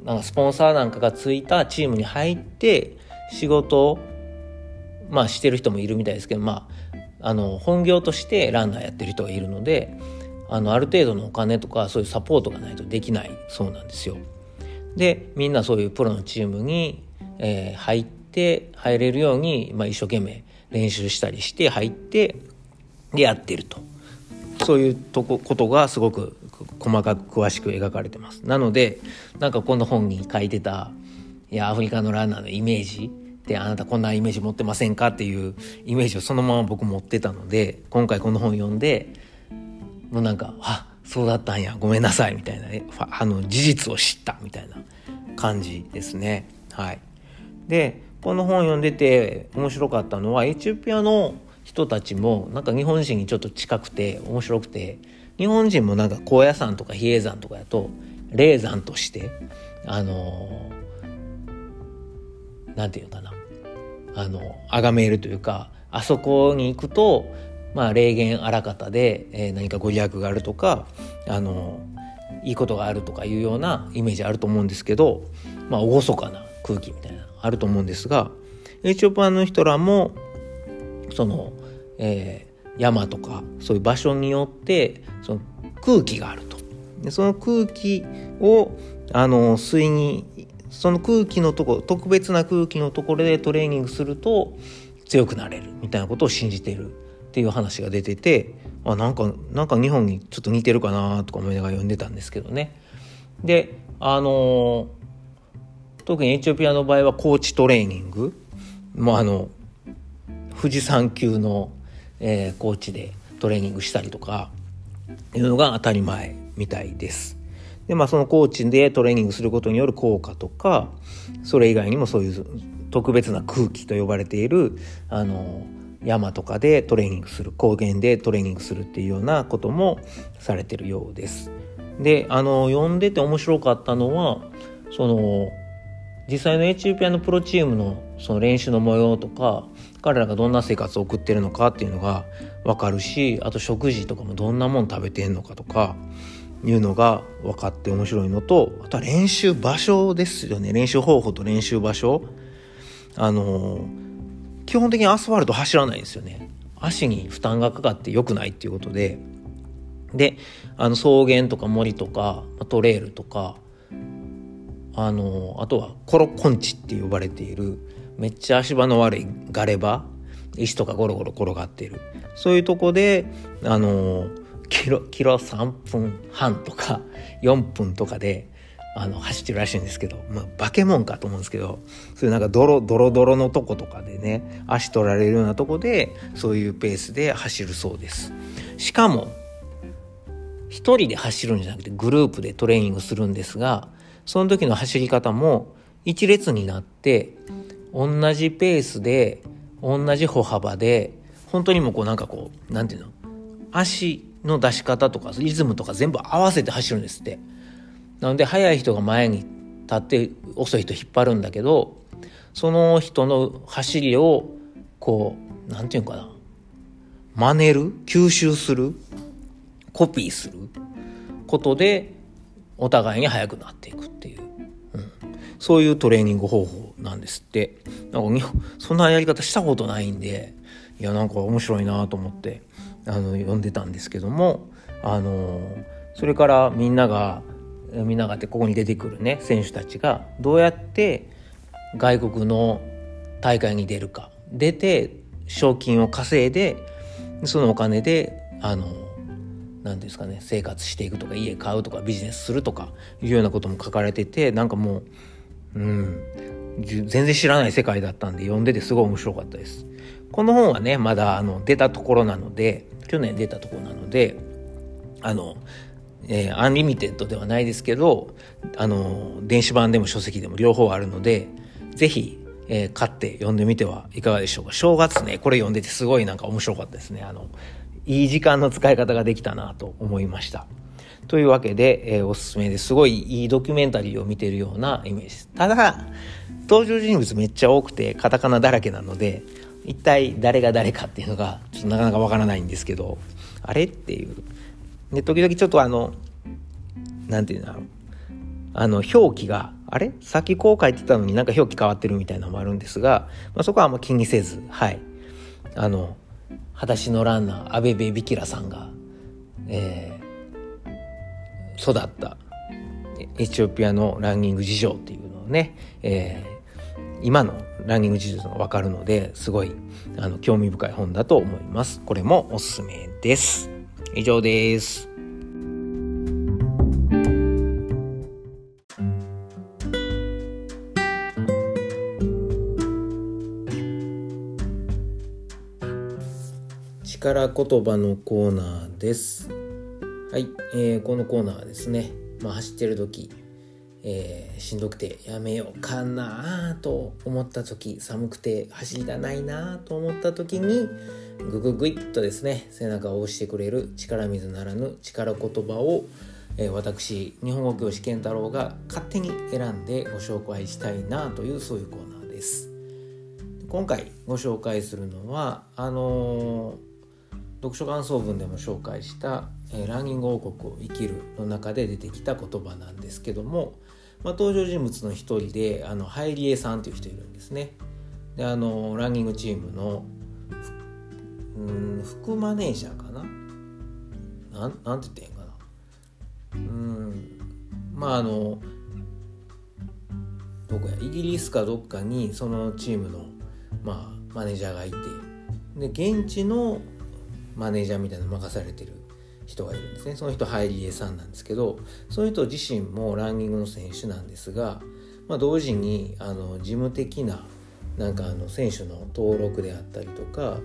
なんかスポンサーなんかがついたチームに入って仕事をまあしてる人もいるみたいですけどまああの本業としてランナーやってる人がいるのであのある程度のお金とかそういうサポートがないとできないそうなんですよ。でみんなそういうプロのチームに、えー、入って入れるように、まあ、一生懸命練習したりして入ってでやってるとそういうとこことがすごく細かく詳しく描かれてます。なのでなんかこの本に書いてたいやアフリカのランナーのイメージであなたこんなイメージ持ってませんかっていうイメージをそのまま僕持ってたので今回この本読んでもうなんかあそうだったんやごめんなさいみたいなねあの事実を知ったみたいな感じですねはいでこの本読んでて面白かったのはエチオピアの人たちもなんか日本人にちょっと近くて面白くて日本人もなんか高野山とか比叡山とかやと霊山としてあの何て言うかな。あの崇めるというかあそこに行くとまあ、霊言あらかたで、えー、何かご利益があるとかあのいいことがあるとかいうようなイメージあると思うんですけど、まあ、厳かな空気みたいなあると思うんですがエチオピアの人らもその、えー、山とかそういう場所によってその空気があると。でその空気をあの吸いにその空気のとこ特別な空気のところでトレーニングすると強くなれるみたいなことを信じてるっていう話が出ててあなんかなんか日本にちょっと似てるかなとか思いながら読んでたんですけどねであの特にエチオピアの場合はコーチトレーニングもうあの富士山級の、えー、コーチでトレーニングしたりとかいうのが当たり前みたいです。でまあそのコーチでトレーニングすることによる効果とかそれ以外にもそういう特別な空気と呼ばれているあの山とかでトレーニングする高原でトレーニングするっていうようなこともされてるようです。であの読んでて面白かったのはその実際のエチオピアのプロチームのその練習の模様とか彼らがどんな生活を送ってるのかっていうのが分かるしあと食事とかもどんなもん食べてんのかとかいうのが分かって面白いのとあとは練習場所ですよね。練習方法と練習場所。あの基本的にアスファルト走らないんですよね。足に負担がかかって良くないっていうことで。であの草原とか森とかトレイルとかあのあとはコロコンチって呼ばれているめっちゃ足場の悪いガレ場石とかゴロゴロ転がっている。そういうとこであのキロキロ3分半とか4分とかであの走ってるらしいんですけど、まあ、化け物かと思うんですけどそういうなんかドロドロドロのとことかでね足取られるようなとこでそういうペースで走るそうです。しかも一人で走るんじゃなくてグループでトレーニングするんですがその時の走り方も一列になって同じペースで同じ歩幅で本当にもうこうなんかこうなんていうの？足の出し方とかリズムとか全部合わせて走るんですって。なので速い人が前に立って遅い人引っ張るんだけどその人の走りをこう何て言うかな？真似る吸収するコピーすることでお互いに速くなっていくっていう、うん、そういうトレーニング方法。なんですって。なんかそんなやり方したことないんでいやなんか面白いなと思ってあの読んでたんですけどもあのそれからみんながみんながってここに出てくるね選手たちがどうやって外国の大会に出るか。出て賞金を稼いでそのお金であの何ですかね生活していくとか家買うとかビジネスするとかいうようなことも書かれててなんかもううん。全然知らない世界だったんで読んでてすごい面白かったです。この本はねまだあの出たところなので去年出たところなのであの、えー、 Unlimited ではないですけどあの電子版でも書籍でも両方あるので是非えー、買って読んでみてはいかがでしょうか。正月ね、これ読んでてすごいなんか面白かったですね。あの、いい時間の使い方ができたなと思いました。というわけで、えー、おすすめですごいいいドキュメンタリーを見てるようなイメージです。ただ、登場人物めっちゃ多くてカタカナだらけなので、一体誰が誰かっていうのがちょっとなかなかわからないんですけど、あれっていう。で、時々ちょっとあの、なんていうんだろう。あの、表記が、あれ？さっきこう書いてたのになんか表記変わってるみたいなのもあるんですが、まあ、そこはあんま気にせず、はい。あの、裸足のランナー、アベベビキラさんが、えー、育ったエチオピアのランニング事情っていうのをね、えー、今のランニング事情がわかるのですごいあの興味深い本だと思います。これもおすすめです。以上です。力言葉のコーナーです。はい、えー、このコーナーはですね、まあ、走ってる時、えー、しんどくてやめようかなと思った時寒くて走りたないなと思った時にグググイッとですね背中を押してくれる力水ならぬ力言葉を、えー、私日本語教師健太郎が勝手に選んでご紹介したいなというそういうコーナーです。今回ご紹介するのはあのー読書感想文でも紹介した「えー、ランニング王国を生きる」の中で出てきた言葉なんですけども、まあ、登場人物の一人であのハイリエさんという人いるんですね。であのランニングチームのうん副マネージャーかな？なんなんて言ってんかな？うんまああのどこや？イギリスかどっかにそのチームの、まあ、マネージャーがいてで現地のマネージャーみたいなの任されてる。人がいるんですね。その人ハイリエさんなんですけどその人自身もランニングの選手なんですが、まあ、同時にあの事務的ななんかあの選手の登録であったりとか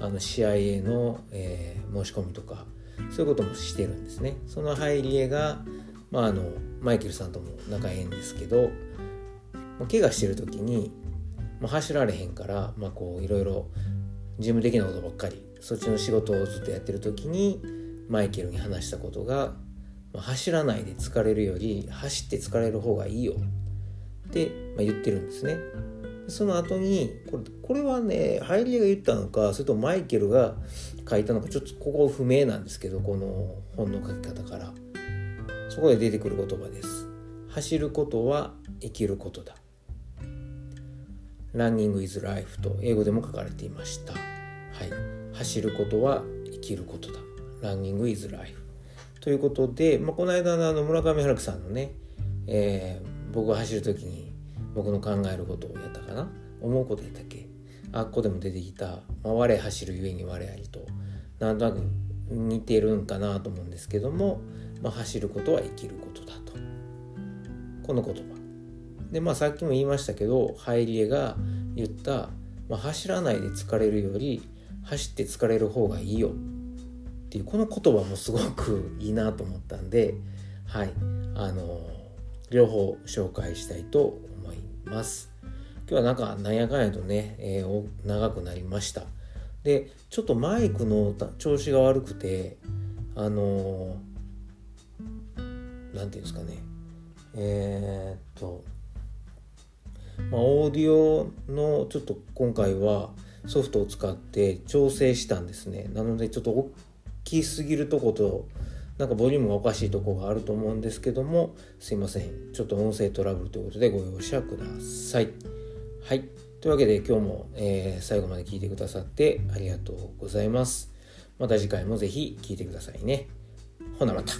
あの試合への、えー、申し込みとかそういうこともしてるんですね。そのハイリエが、まあ、あのマイケルさんとも仲ええんですけど怪我してる時に、まあ、走られへんから、ま、こういろいろ事務的なことばっかりそっちの仕事をずっとやってる時にマイケルに話したことが、まあ、走らないで疲れるより走って疲れる方がいいよ。って、まあ、言ってるんですね。その後にこれこれはねハイリエが言ったのかそれとマイケルが書いたのかちょっとここ不明なんですけどこの本の書き方から。そこで出てくる言葉です。走ることは生きることだ。ランニングイズライフと英語でも書かれていました。はい。走ることは生きることだ。ランニングイズライフということで、まあ、この間のあの村上春樹さんのね、えー、僕が走る時に僕の考えることをやったかな？思うことやったっけ？あっこでも出てきた「まあ、我走るゆえに我あり」となんとなく似てるんかなと思うんですけども、まあ、走ることは生きることだと。この言葉。でまあさっきも言いましたけどハイリエが言った、まあ、走らないで疲れるより走って疲れる方がいいよ。っていうこの言葉もすごくいいなと思ったんで はい。あの両方紹介したいと思います。今日はなんかなんやかんやとね、えー、長くなりました。でちょっとマイクの調子が悪くてあの何て言うんですかね。えー、っとまあオーディオのちょっと今回はソフトを使って調整したんですね。なのでちょっと大きすぎるとことなんかボリュームがおかしいとこがあると思うんですけどもすいません。ちょっと音声トラブルということでご容赦ください。はい。というわけで今日も、えー、最後まで聞いてくださってありがとうございます。また次回も是非聴いてくださいね。ほなまた。